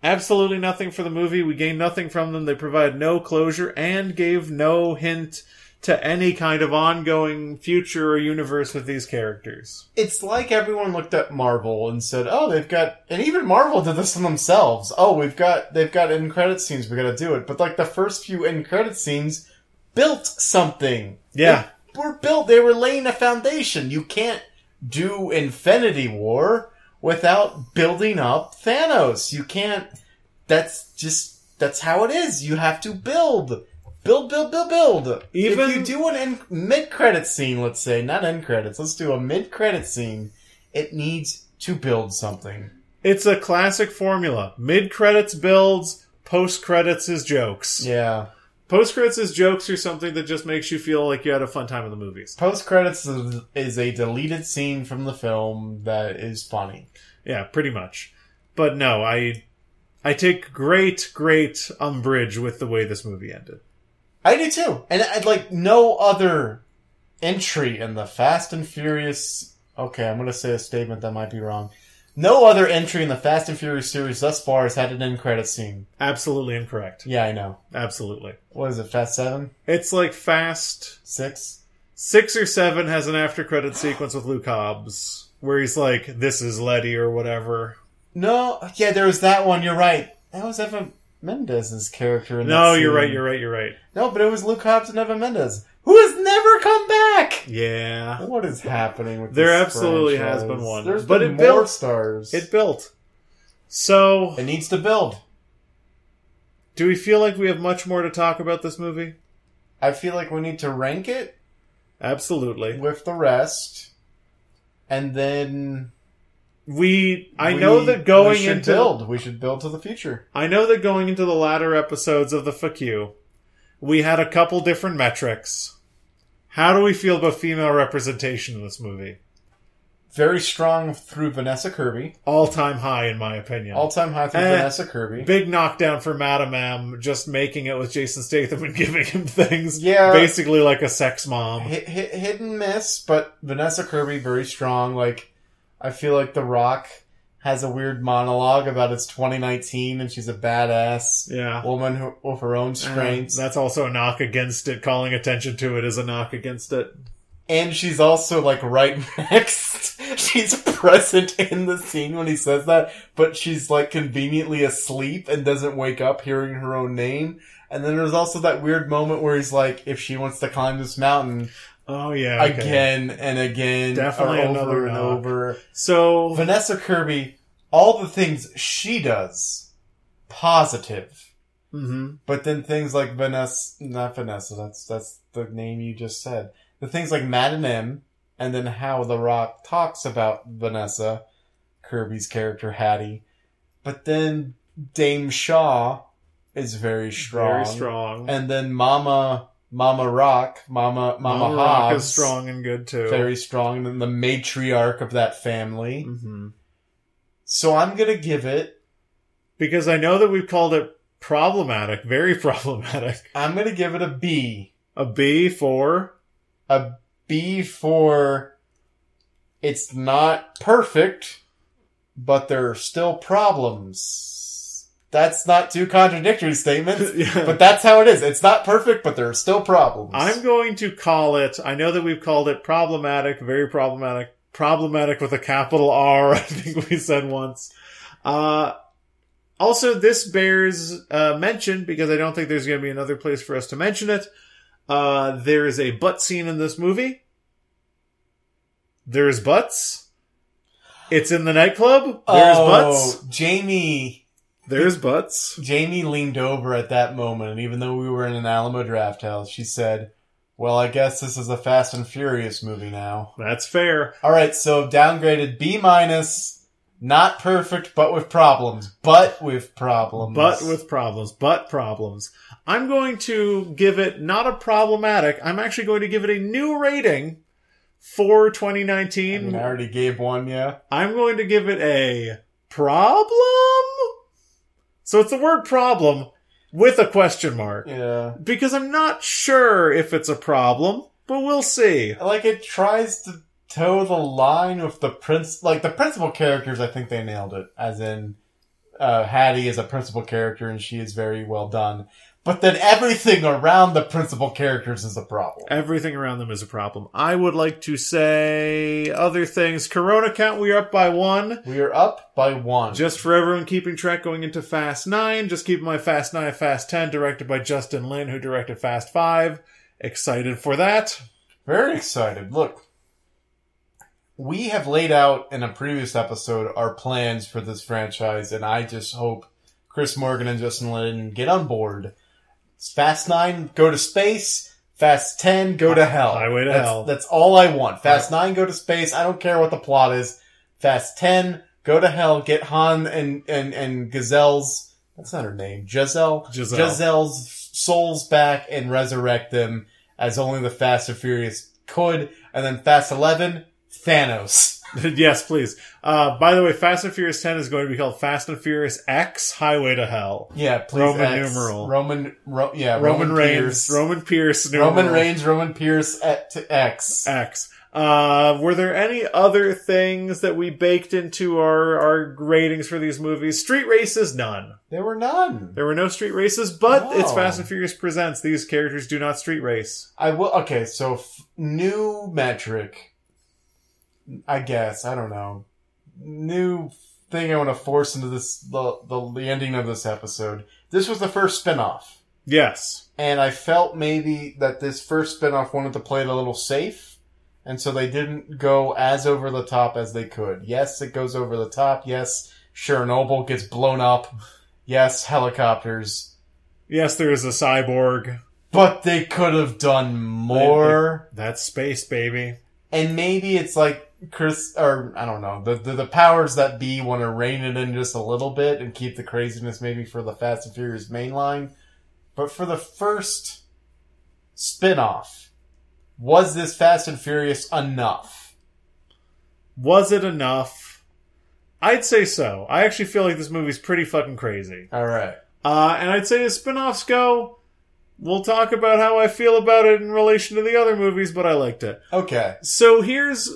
absolutely nothing for the movie. We gained nothing from them. They provided no closure and gave no hint to any kind of ongoing future or universe with these characters. It's like everyone looked at Marvel and said, "Oh, they've got," and even Marvel did this to themselves. Oh, we've got, they've got end credit scenes. We got to do it. But like the first few end credit scenes built something. Yeah. they were built. They were laying a foundation. You can't do Infinity War without building up Thanos. You can't. That's just that's how it is. You have to build. Build, build, build, build. Even- if you do an end, mid-credit scene, let's say, not end credits, let's do a mid-credit scene. It needs to build something. It's a classic formula. Mid credits builds, post credits is jokes. Yeah. Post credits is jokes or something that just makes you feel like you had a fun time in the movies. Post credits is, is a deleted scene from the film that is funny. Yeah, pretty much. But no, I I take great, great umbrage with the way this movie ended. I do too. And I'd like no other entry in the Fast and Furious. Okay, I'm going to say a statement that might be wrong. No other entry in the Fast and Furious series thus far has had an end credit scene. Absolutely incorrect. Yeah, I know. Absolutely. What is it? Fast Seven, It's like Fast six? six or seven has an after credit sequence with Luke Hobbs where he's like, "This is Letty" or whatever. No, yeah, there was that one. You're right. That was Eva Mendes's character. In No, you're scene. right. You're right. You're right. No, but it was Luke Hobbs and Eva Mendes, who has never come back. Yeah, What is happening with There absolutely has been one. There's But been it more built- stars. it built. So, it needs to build. do we feel like we have much more to talk about this movie? I feel like we need to rank it Absolutely. with the rest, and then We I we- know that going we should into build. We should build to the future. I know that going into the latter episodes of the You, we had a couple different metrics. How do we feel about female representation in this movie? Very strong through Vanessa Kirby. All time high, in my opinion. All time high through Eh, Vanessa Kirby. Big knockdown for Madame M, just making it with Jason Statham and giving him things. Yeah. Basically like a sex mom. hit, hit, hit and miss, but Vanessa Kirby very strong. Like I feel like The Rock has a weird monologue about it's 2019 and she's a badass Yeah. woman who, with her own Uh, strengths. that's also a knock against it. Calling attention to it is a knock against it. and she's also like right next. she's present in the scene when he says that, but she's like conveniently asleep and doesn't wake up hearing her own name. And then there's also that weird moment where he's like, if she wants to climb this mountain Oh yeah. okay. again and again, Definitely over and knock. over. So Vanessa Kirby, all the things she does, positive. Mhm. But then things like Vanessa, not Vanessa, that's, that's the name you just said. The things like Madame M, and then how The Rock talks about Vanessa, Kirby's character Hattie. But then Dame Shaw is very strong. very strong. And then Mama, Mama Rock, Mama, Mama, Mama Rock Hobbs, is strong and good too. very strong, and the matriarch of that family. hmm So I'm gonna give it, Because I know that we've called it problematic, very problematic. I'm gonna give it a B. A B for a B for it's not perfect, but there are still problems. That's not two contradictory statements, Yeah. but that's how it is. It's not perfect, but there are still problems. I'm going to call it. I know that we've called it problematic, very problematic, problematic with a capital R. I think we said once. Uh, also, this bears uh, mention because I don't think there's going to be another place for us to mention it. Uh, there is a butt scene in this movie. There's butts. It's in the nightclub. There's oh, butts. Jamie, There's butts. Jamie leaned over at that moment, and even though we were in an Alamo Drafthouse, she said, "Well, I guess this is a Fast and Furious movie now." That's fair. All right, so downgraded B minus. Not perfect, but with problems. But with problems. But with problems. But problems. I'm going to give it not a problematic. I'm actually going to give it a new rating for I 2019. mean, I already gave one, yeah. I'm going to give it a problem. So it's the word problem with a question mark Yeah. because I'm not sure if it's a problem, but we'll see. Like, it tries to toe the line with the prince. Like, the principal characters, I think they nailed it. As in, uh, Hattie is a principal character and she is very well done. But then everything around the principal characters is a problem. Everything around them is a problem. I would like to say other things. Corona count, we are up by one. We are up by one. Just for everyone keeping track going into Fast 9, just keep my Fast 9, Fast 10, directed by Justin Lin, who directed Fast 5. Excited for that. Very excited. Look, we have laid out in a previous episode our plans for this franchise, and I just hope Chris Morgan and Justin Lin get on board. Fast 9, go to space. Fast 10, go to hell. Highway to that's, hell. That's all I want. Fast 9, go to space. I don't care what the plot is. Fast 10, go to hell. Get Han and, and, and Gazelle's, that's not her name, Giselle? Giselle. Giselle's souls back and resurrect them as only the Fast and Furious could. And then Fast 11, Thanos. yes, please. Uh, by the way, Fast and Furious 10 is going to be called Fast and Furious X Highway to Hell. Yeah, please. Roman X. numeral. Roman, Ro- yeah, Roman, Roman, Reigns, Pearce. Roman Pearce, numeral Roman Reigns, Roman Pearce at, to X. X. Uh, were there any other things that we baked into our, our ratings for these movies? Street races, none. There were none. There were no street races, but No. it's Fast and Furious presents. These characters do not street race. I will. Okay, so f- new metric. I guess I don't know. New thing I want to force into this the, the the ending of this episode. This was the first spinoff, Yes. and I felt maybe that this first spinoff wanted to play it a little safe, and so they didn't go as over the top as they could. Yes, it goes over the top. Yes, Chernobyl gets blown up. Yes, helicopters. Yes, there is a cyborg. But they could have done more. That's space, baby. and maybe it's like Chris, or I don't know, the the, the powers that be want to rein it in just a little bit and keep the craziness maybe for the Fast and Furious mainline. But for the first spin-off, was this Fast and Furious enough? Was it enough? I'd say so. I actually feel like this movie's pretty fucking crazy. All right. Uh, and I'd say as spin-offs go, we'll talk about how I feel about it in relation to the other movies, but I liked it. Okay. So here's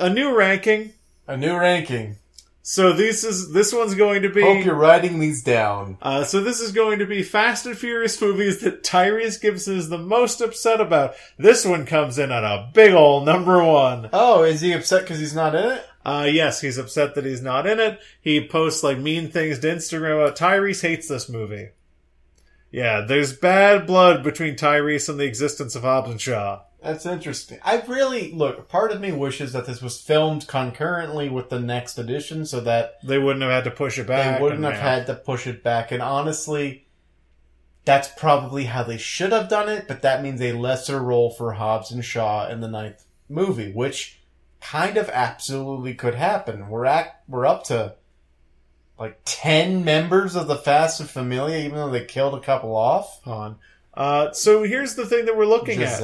a new ranking. A new ranking. So this is this one's going to be. Hope you're writing these down. Uh, so this is going to be Fast and Furious movies that Tyrese Gibson is the most upset about. This one comes in at a big ol' number one. Oh, is he upset because he's not in it? Uh, yes, he's upset that he's not in it. He posts like mean things to Instagram about Tyrese hates this movie. Yeah, there's bad blood between Tyrese and the existence of Hobbs and Shaw. That's interesting. I really look. Part of me wishes that this was filmed concurrently with the next edition, so that They wouldn't have had to push it back. they wouldn't have yeah. had to push it back. And honestly, that's probably how they should have done it. But that means a lesser role for Hobbs and Shaw in the ninth movie, which kind of absolutely could happen. We're at we're up to like ten members of the Fast and Familia, even though they killed a couple off. on. Uh, so here's the thing that we're looking at.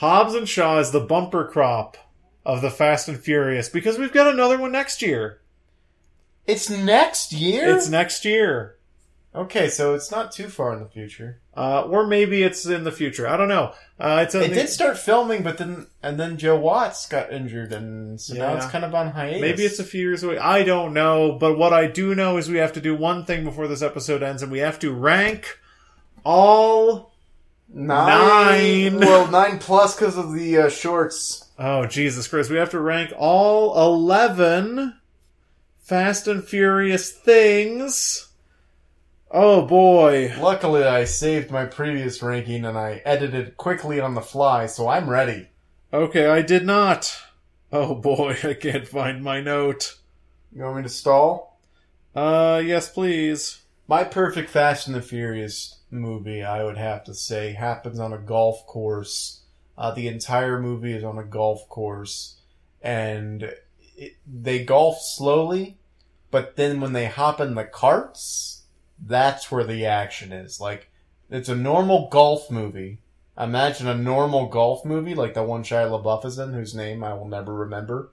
Hobbs and Shaw is the bumper crop of the Fast and Furious because we've got another one next year. It's next year. It's next year. okay, so it's not too far in the future. Uh, or maybe it's in the future. I don't know. Uh, it's It the- did start filming, but then and then Joe Watts got injured, and so now it's kind of on hiatus. Maybe it's a few years away. I don't know. But what I do know is we have to do one thing before this episode ends, and we have to rank all. Nine. Nine. Well, nine plus because of the uh, shorts. Oh, Jesus Christ. We have to rank all 11 Fast and Furious things. Oh, boy. Luckily, I saved my previous ranking and I edited quickly on the fly, so I'm ready. Okay, I did not. Oh, boy. I can't find my note. You want me to stall? Uh, yes, please. My perfect Fast and the Furious movie, I would have to say, happens on a golf course. Uh, the entire movie is on a golf course, and it, they golf slowly, but then when they hop in the carts, that's where the action is. Like, it's a normal golf movie. Imagine a normal golf movie, like the one Shia LaBeouf is in, whose name I will never remember.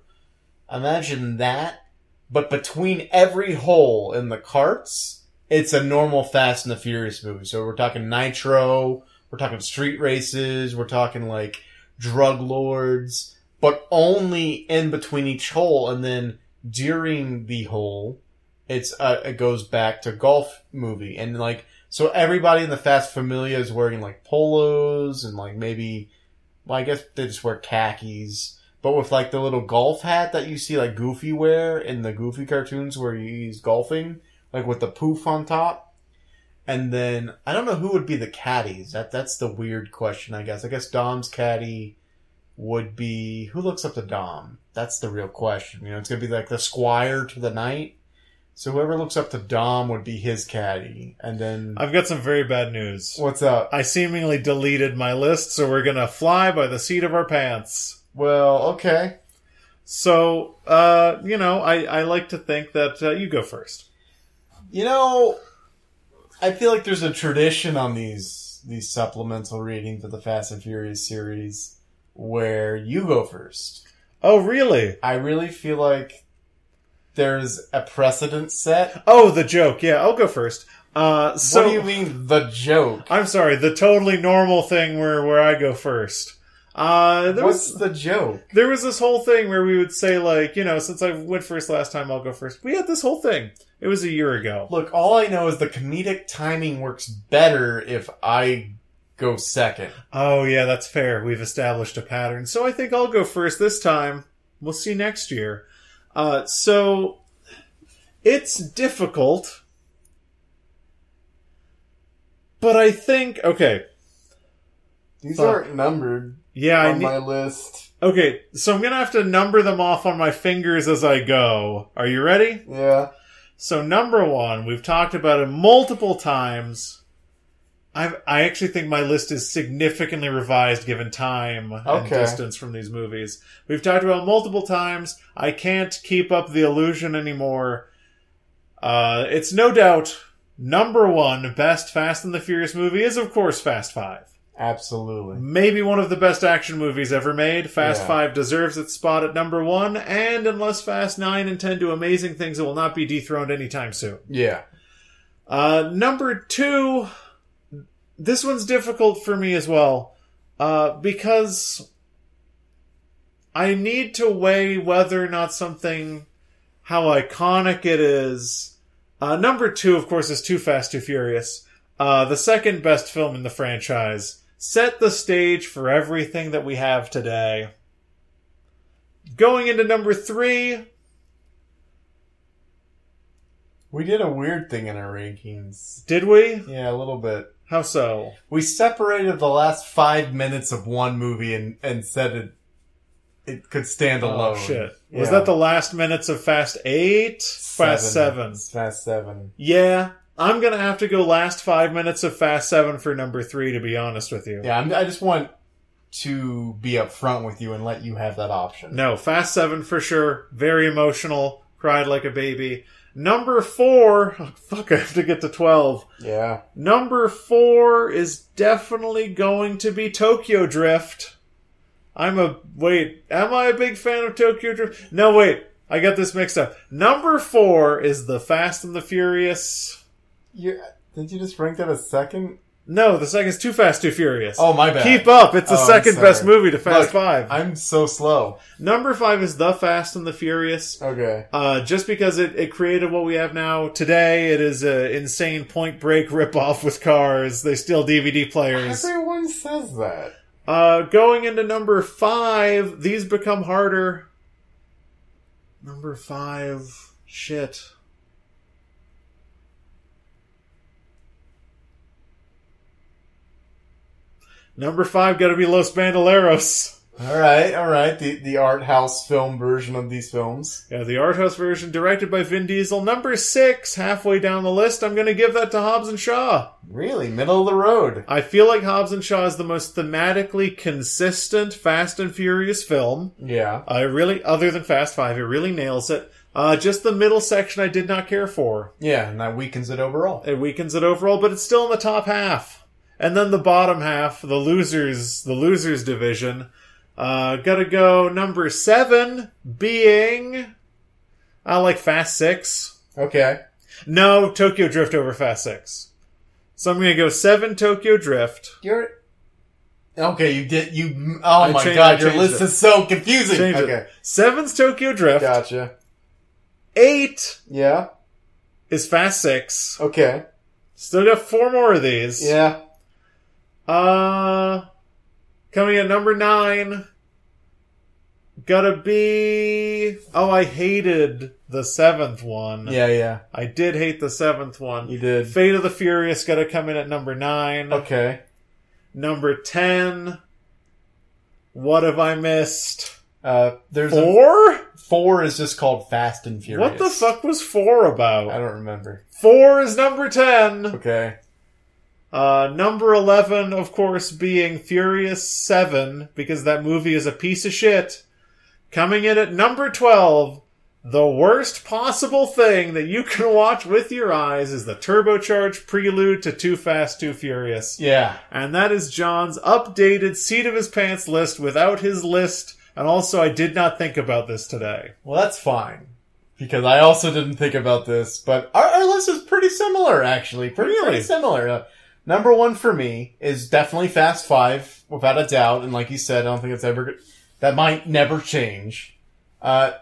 Imagine that, but between every hole in the carts, it's a normal Fast and the Furious movie. So we're talking Nitro, we're talking street races, we're talking like drug lords, but only in between each hole, and then during the hole, it's uh, it goes back to golf movie, and like so everybody in the Fast Familia is wearing like polos and like maybe, well, I guess they just wear khakis. But with like the little golf hat that you see like Goofy wear in the Goofy cartoons where he's golfing, like with the poof on top. And then I don't know who would be the caddies. That that's the weird question, I guess. I guess Dom's caddy would be who looks up to Dom. That's the real question. You know, it's gonna be like the squire to the knight. So whoever looks up to Dom would be his caddy. And then I've got some very bad news. what's up? I seemingly deleted my list, so we're gonna fly by the seat of our pants. Well, okay. So, uh, you know, I, I like to think that uh, you go first. You know, I feel like there's a tradition on these these supplemental readings of the Fast and Furious series where you go first. Oh, really? I really feel like there's a precedent set. Oh, the joke. Yeah, I'll go first. Uh, so what do you mean the joke? I'm sorry, the totally normal thing where where I go first. Uh, there What's was the joke? there was this whole thing where we would say like, you know, since I went first last time, I'll go first. We had this whole thing. It was a year ago. Look, all I know is the comedic timing works better if I go second. Oh yeah, that's fair. We've established a pattern. So I think I'll go first this time. We'll see next year. Uh, so it's difficult, but I think okay. These Fuck. aren't numbered Yeah, I on my list. Okay, so I'm gonna have to number them off on my fingers as I go. Are you ready? Yeah. So number one, we've talked about it multiple times. I've, I actually think my list is significantly revised given time and Okay. distance from these movies. We've talked about it multiple times. I can't keep up the illusion anymore. Uh, it's no doubt number one best Fast and the Furious movie is of course Fast Five. Absolutely. Maybe one of the best action movies ever made. Fast Yeah. 5 deserves its spot at number one, and unless Fast 9 and 10 do amazing things, it will not be dethroned anytime soon. Yeah. Uh, number two, this one's difficult for me as well, uh, because I need to weigh whether or not something how iconic it is. Uh, number two, of course, is Too Fast, Too Furious. Uh, the second best film in the franchise. Set the stage for everything that we have today. Going into number three, We did a weird thing in our rankings. did we? Yeah, a little bit. How so? We separated the last five minutes of one movie and, and said it it could stand oh, alone. Oh, shit. Was that the last minutes of Fast 8? Fast 7. Fast seven. Yeah, I'm gonna have to go last five minutes of Fast 7 for number three, to be honest with you. Yeah, I'm, I just want to be upfront with you and let you have that option. No, Fast 7 for sure. Very emotional. Cried like a baby. Number four, oh, fuck, I have to get to 12. Yeah. Number four is definitely going to be Tokyo Drift. I'm a, wait, am I a big fan of Tokyo Drift? No, wait, I got this mixed up. Number four is The Fast and the Furious. You, did you just rank that as second? No, the second is Too Fast, Too Furious. Oh, my bad. Keep up. It's the Oh, I'm second best movie to Fast Look, Five. I'm so slow. Number five is The Fast and the Furious. Okay. Uh, just because it, it created what we have now today, it is an insane Point Break ripoff with cars. They steal DVD players. Everyone says that. Uh, going into number five, these become harder. Number five, shit. Number five, gotta be Los Bandoleros. All right, all right. The the art house film version of these films. Yeah, the art house version, directed by Vin Diesel. Number six, halfway down the list, I'm gonna give that to Hobbs and Shaw. Really, middle of the road. I feel like Hobbs and Shaw is the most thematically consistent Fast and Furious film. Yeah. I really, other than Fast Five, it really nails it. Uh, just the middle section I did not care for. Yeah, and that weakens it overall. It weakens it overall, but it's still in the top half. And then the bottom half, the losers, the losers division, uh, gotta go number seven, being, I like Fast Six. Okay. No, Tokyo Drift over Fast Six. So I'm gonna go seven Tokyo Drift. You're okay. You did you? Oh I my changed- god, your list it. is so confusing. Change okay, it. Seven's Tokyo Drift. gotcha. Eight Yeah. is Fast Six. Okay. Still got four more of these. Yeah. Uh, coming at number nine, gotta be. Oh, I hated the seventh one. Yeah. Yeah. I did hate the seventh one. You did. Fate of the Furious gotta come in at number nine. Okay. Number ten. What have I missed? Uh, there's a, Four? four is just called Fast and Furious. What the fuck was four about? I don't remember. Four is number ten. Okay. Uh, number 11, of course, being Furious 7, because that movie is a piece of shit. Coming in at number 12, the worst possible thing that you can watch with your eyes is the turbocharged prelude to Too Fast, Too Furious. Yeah. And that is John's updated seat of his pants list without his list. And also, I did not think about this today. Well, that's fine. Because I also didn't think about this, but our, our list is pretty similar, actually. Pretty, Really? pretty similar. Number one for me is definitely Fast Five, without a doubt. And like you said, I don't think it's ever, that might never change. Uh,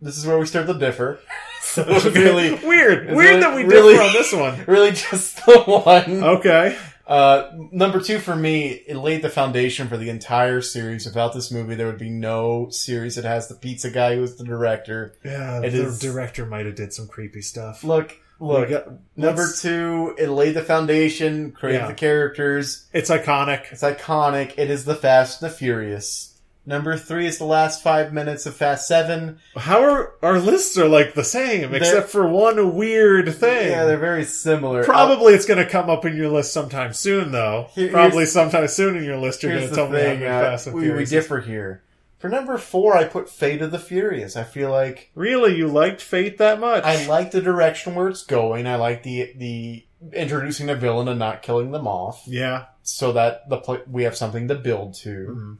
this is where we start to differ. so it's really, Weird. It's Weird really- that we really- differ on this one. really just the one. Okay. Uh, number two for me, it laid the foundation for the entire series. Without this movie, there would be no series that has the pizza guy who was the director. Yeah, It the is- director might have did some creepy stuff. Look, look. Got- Number two, it laid the foundation, created Yeah. the characters. It's iconic. It's iconic. It is the Fast and the Furious. Number three is the last five minutes of Fast Seven. How are our lists are like the same, They're- except for one weird thing. Yeah, they're very similar. Probably it's going to come up in your list sometime soon, though. Here- Probably sometime soon in your list, you're going to tell me how thing, many uh, Fast and we, we differ here. For number four, I put Fate of the Furious. I feel like Really, you liked Fate that much? I like the direction where it's going. I like the the introducing the villain and not killing them off, Yeah. so that the pl- we have something to build to. Mhm.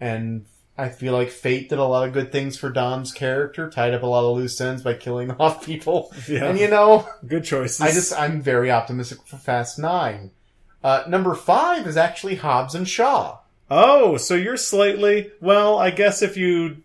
And I feel like Fate did a lot of good things for Dom's character, tied up a lot of loose ends by killing off people. Yeah. And you know, Good choices. I just I'm very optimistic for Fast Nine. Uh, number five is actually Hobbs and Shaw. Oh, so you're slightly well. I guess if you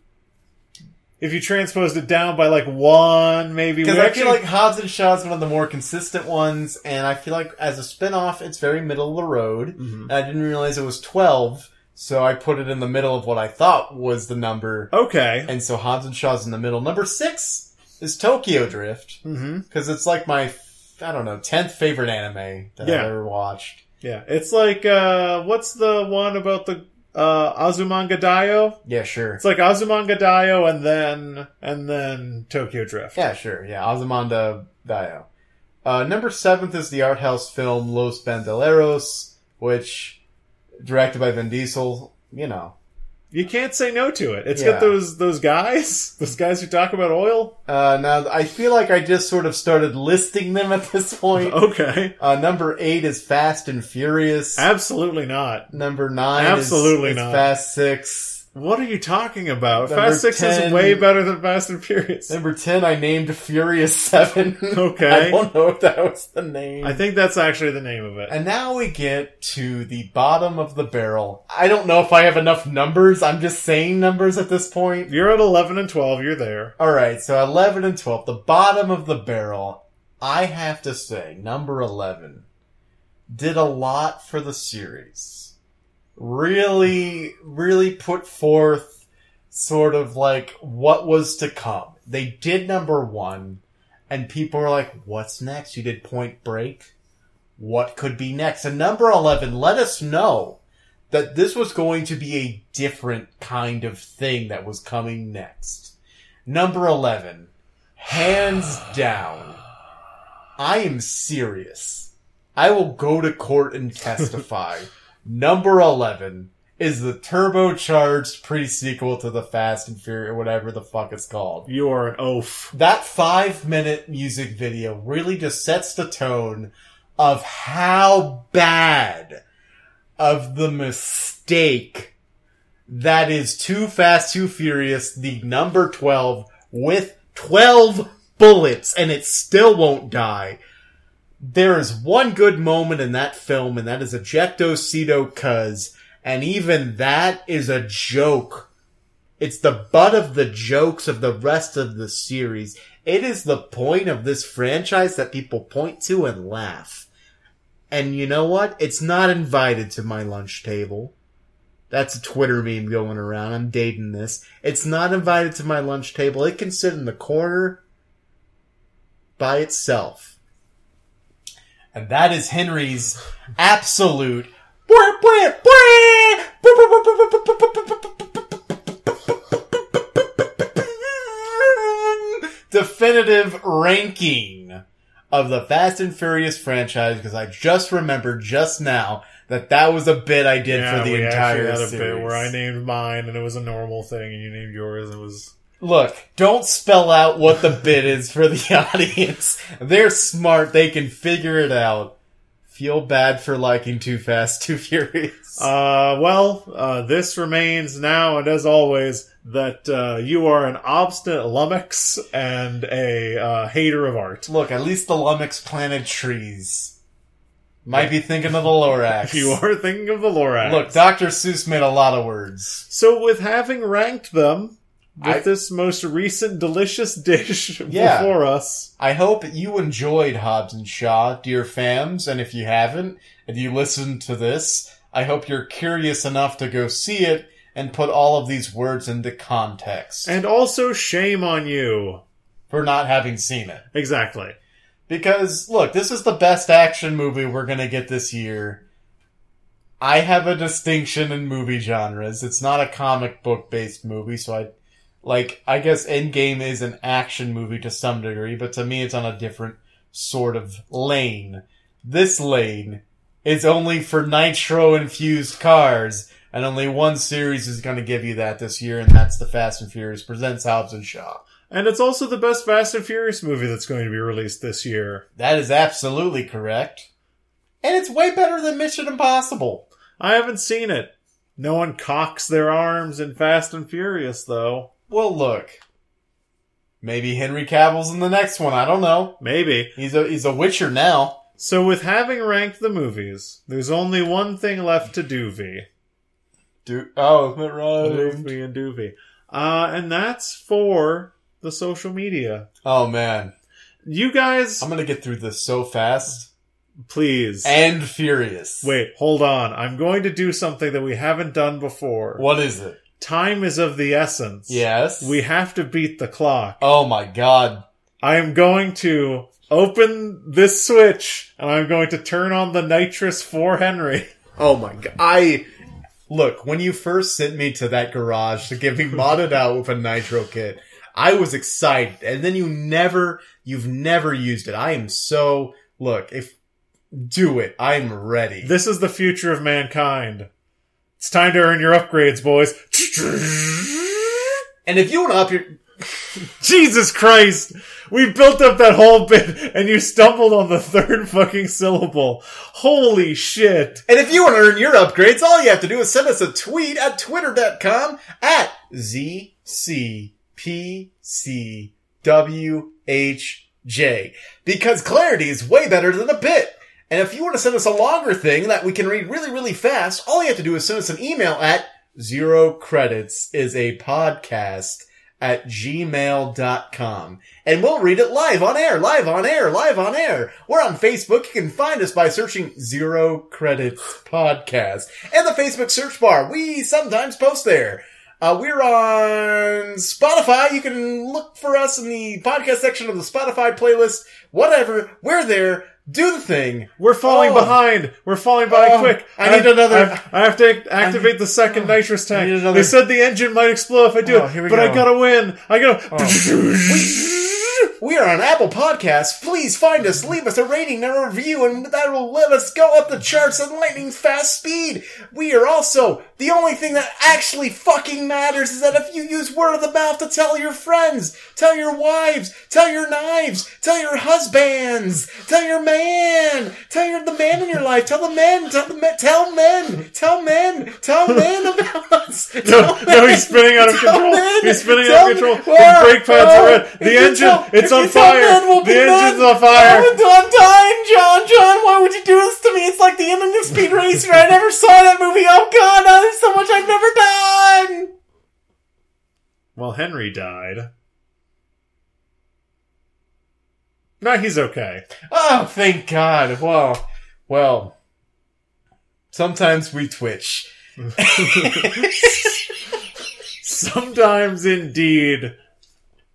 if you transposed it down by like one, maybe Because I actually- feel like Hobbs and Shaw is one of the more consistent ones, and I feel like as a spin-off, it's very middle of the road. Mhm. And I didn't realize it was 12, so I put it in the middle of what I thought was the number. okay. And so Hobbs and Shaw's in the middle. Number six is Tokyo Drift, hmm because it's like my, I don't know, 10th favorite anime that Yeah. I've ever watched. Yeah, it's like uh, what's the one about the uh, Azumanga Daioh? Yeah, sure. It's like Azumanga Daioh and then and then Tokyo Drift. Yeah, sure. Yeah, Azumanga Daioh. Uh, number seventh is the art house film Los Bandoleros, which directed by Vin Diesel. You know, You can't say no to it. It's Yeah. got those those guys, those guys who talk about oil. uh, now I feel like I just sort of started listing them at this point. Okay, Uh, number eight is Fast and Furious. absolutely not. number nine, Absolutely is, is not. Fast Six. What are you talking about? Number Fast Six 10 is way better than Fast and Furious. Number ten, I named Furious Seven. Okay. I don't know if that was the name. I think that's actually the name of it. And now we get to the bottom of the barrel. I don't know if I have enough numbers. I'm just saying numbers at this point. You're at eleven and twelve. You're there. Alright, so 11 and 12. The bottom of the barrel, I have to say, number 11, did a lot for the series. Really, really put forth sort of like what was to come. They did number one, and people were like, what's next? You did Point Break? What could be next? And number 11 let us know that this was going to be a different kind of thing that was coming next. Number 11, hands down, I am serious. I will go to court and testify. Number 11 is the turbocharged pre-sequel to the Fast and Furious, whatever the fuck it's called. You are an oaf. That five minute music video really just sets the tone of how bad of the mistake that is Too Fast, Too Furious, the number 12 with 12 bullets and it still won't die. There is one good moment in that film and that is Ejecto Seato Cuz and even that is a joke. It's the butt of the jokes of the rest of the series. It is the point of this franchise that people point to and laugh. And you know what? It's not invited to my lunch table. That's a Twitter meme going around. I'm dating this. It's not invited to my lunch table. It can sit in the corner by itself. And that is Henry's absolute definitive ranking of the Fast and Furious franchise because I just remembered just now that that was a bit I did yeah, for the we entire had a series. bit where I named mine and it was a normal thing, and you named yours. and It was Look, don't spell out what the bit is for the audience. They're smart; they can figure it out. Feel bad for liking Too Fast, Too Furious. Uh, well, uh, this remains now and as always that uh, you are an obstinate lummox and a uh, hater of art. Look, at least the Lummox planted trees. Might be thinking of the Lorax. You are thinking of the Lorax. Look, Dr. Seuss made a lot of words. so with having ranked them with I- this most recent delicious dish Yeah. before us, I hope you enjoyed Hobbs and Shaw, dear fams, and if you haven't, and you listened to this, I hope you're curious enough to go see it and put all of these words into context and also shame on you. for not having seen it. Exactly. Because, look, this is the best action movie we're gonna get this year. I have a distinction in movie genres. It's not a comic book based movie, so I, like, I guess Endgame is an action movie to some degree, but to me it's on a different sort of lane. This lane is only for nitro infused cars, and only one series is gonna give you that this year, and that's the Fast and Furious presents Hobbs and Shaw. And it's also the best Fast and Furious movie that's going to be released this year. That is absolutely correct. And it's way better than Mission Impossible. I haven't seen it. No one cocks their arms in Fast and Furious, though. Well, look. Maybe Henry Cavill's in the next one. I don't know. Maybe. He's a he's a Witcher now. So, with having ranked the movies, there's only one thing left to do, V. Do oh, isn't that right? And Doovie. Uh, and that's for the social media. Oh man, You guys, I'm gonna get through this so fast please. and furious. Wait, hold on. I'm going to do something that we haven't done before. what is it? Time is of the essence. Yes. We have to beat the clock. Oh my god. I am going to open this switch and I'm going to turn on the nitrous for Henry. Oh my god. I look when you first sent me to that garage to get me modded out with a nitro kit. I was excited, and then you never, you've never used it. I am so look if do it. I'm ready. This is the future of mankind. It's time to earn your upgrades, boys. and if you want to up your Jesus Christ! We built up that whole bit and you stumbled on the third fucking syllable. Holy shit. And if you want to earn your upgrades, all you have to do is send us a tweet at twitter.com at ZCPCWHJ. Because clarity is way better than a bit. And if you want to send us a longer thing that we can read really, really fast, all you have to do is send us an email at zero credits is a podcast at gmail.com. And we'll read it live on air, live on air, live on air. We're on Facebook. You can find us by searching Zero Credits Podcast. And the Facebook search bar. We sometimes post there. Uh, we're on Spotify. You can look for us in the podcast section of the Spotify playlist. Whatever. We're there. Do the thing. We're falling Oh. behind. We're falling behind Oh, quick. I need another- I have, I have to activate the second oh. nitrous tank. need They said the engine might explode if I do Oh, it, but I gotta win. I gotta. Oh. We are on Apple Podcasts. Please find us, leave us a rating and a review, and that will let us go up the charts at lightning fast speed. We are also, the only thing that actually fucking matters is that if you use word of the mouth to tell your friends, tell your wives, tell your knives, tell your husbands, tell your man, tell your, the man in your life, tell the men, tell the men, tell men, tell men, tell men about us. No, Tell no, men. he's spinning out of control. men. He's spinning out of control. His brake pads are red. The engine, it's on you fire. The be engine's on fire. I'm, dying, John. John, why would you do this to me? It's like the end of the Speed Racer. I never saw that movie. Oh God, now there's so much I've never done. Well, Henry died. No, he's okay. Oh, thank God. Well, well. Sometimes we twitch. Sometimes, indeed,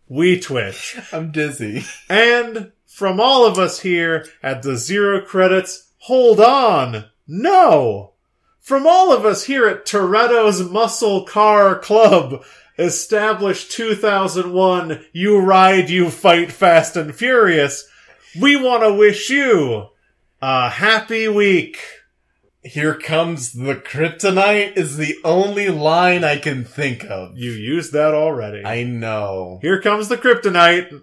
we twitch. I'm dizzy. And from all of us here at the Zero Credits, hold on! No! From all of us here at Toretto's Muscle Car Club, established 2001, you ride, you fight fast and furious, we want to wish you a happy week. Here comes the kryptonite is the only line I can think of. You used that already. I know. Here comes the kryptonite.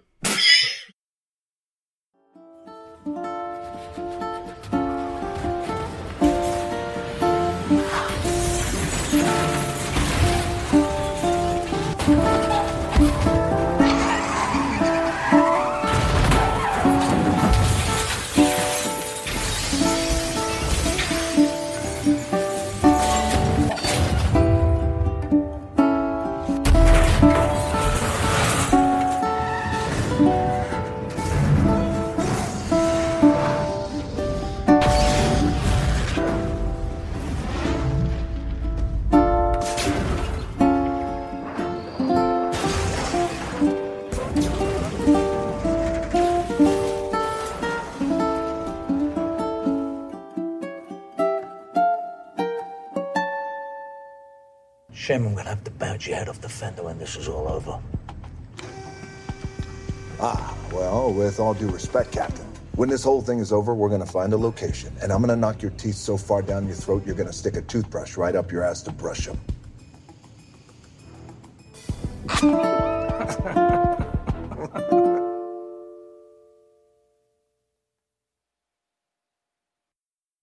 Shame I'm gonna have to bounce your head off the fender when this is all over. Ah, well, with all due respect, Captain, when this whole thing is over, we're gonna find a location, and I'm gonna knock your teeth so far down your throat you're gonna stick a toothbrush right up your ass to brush them.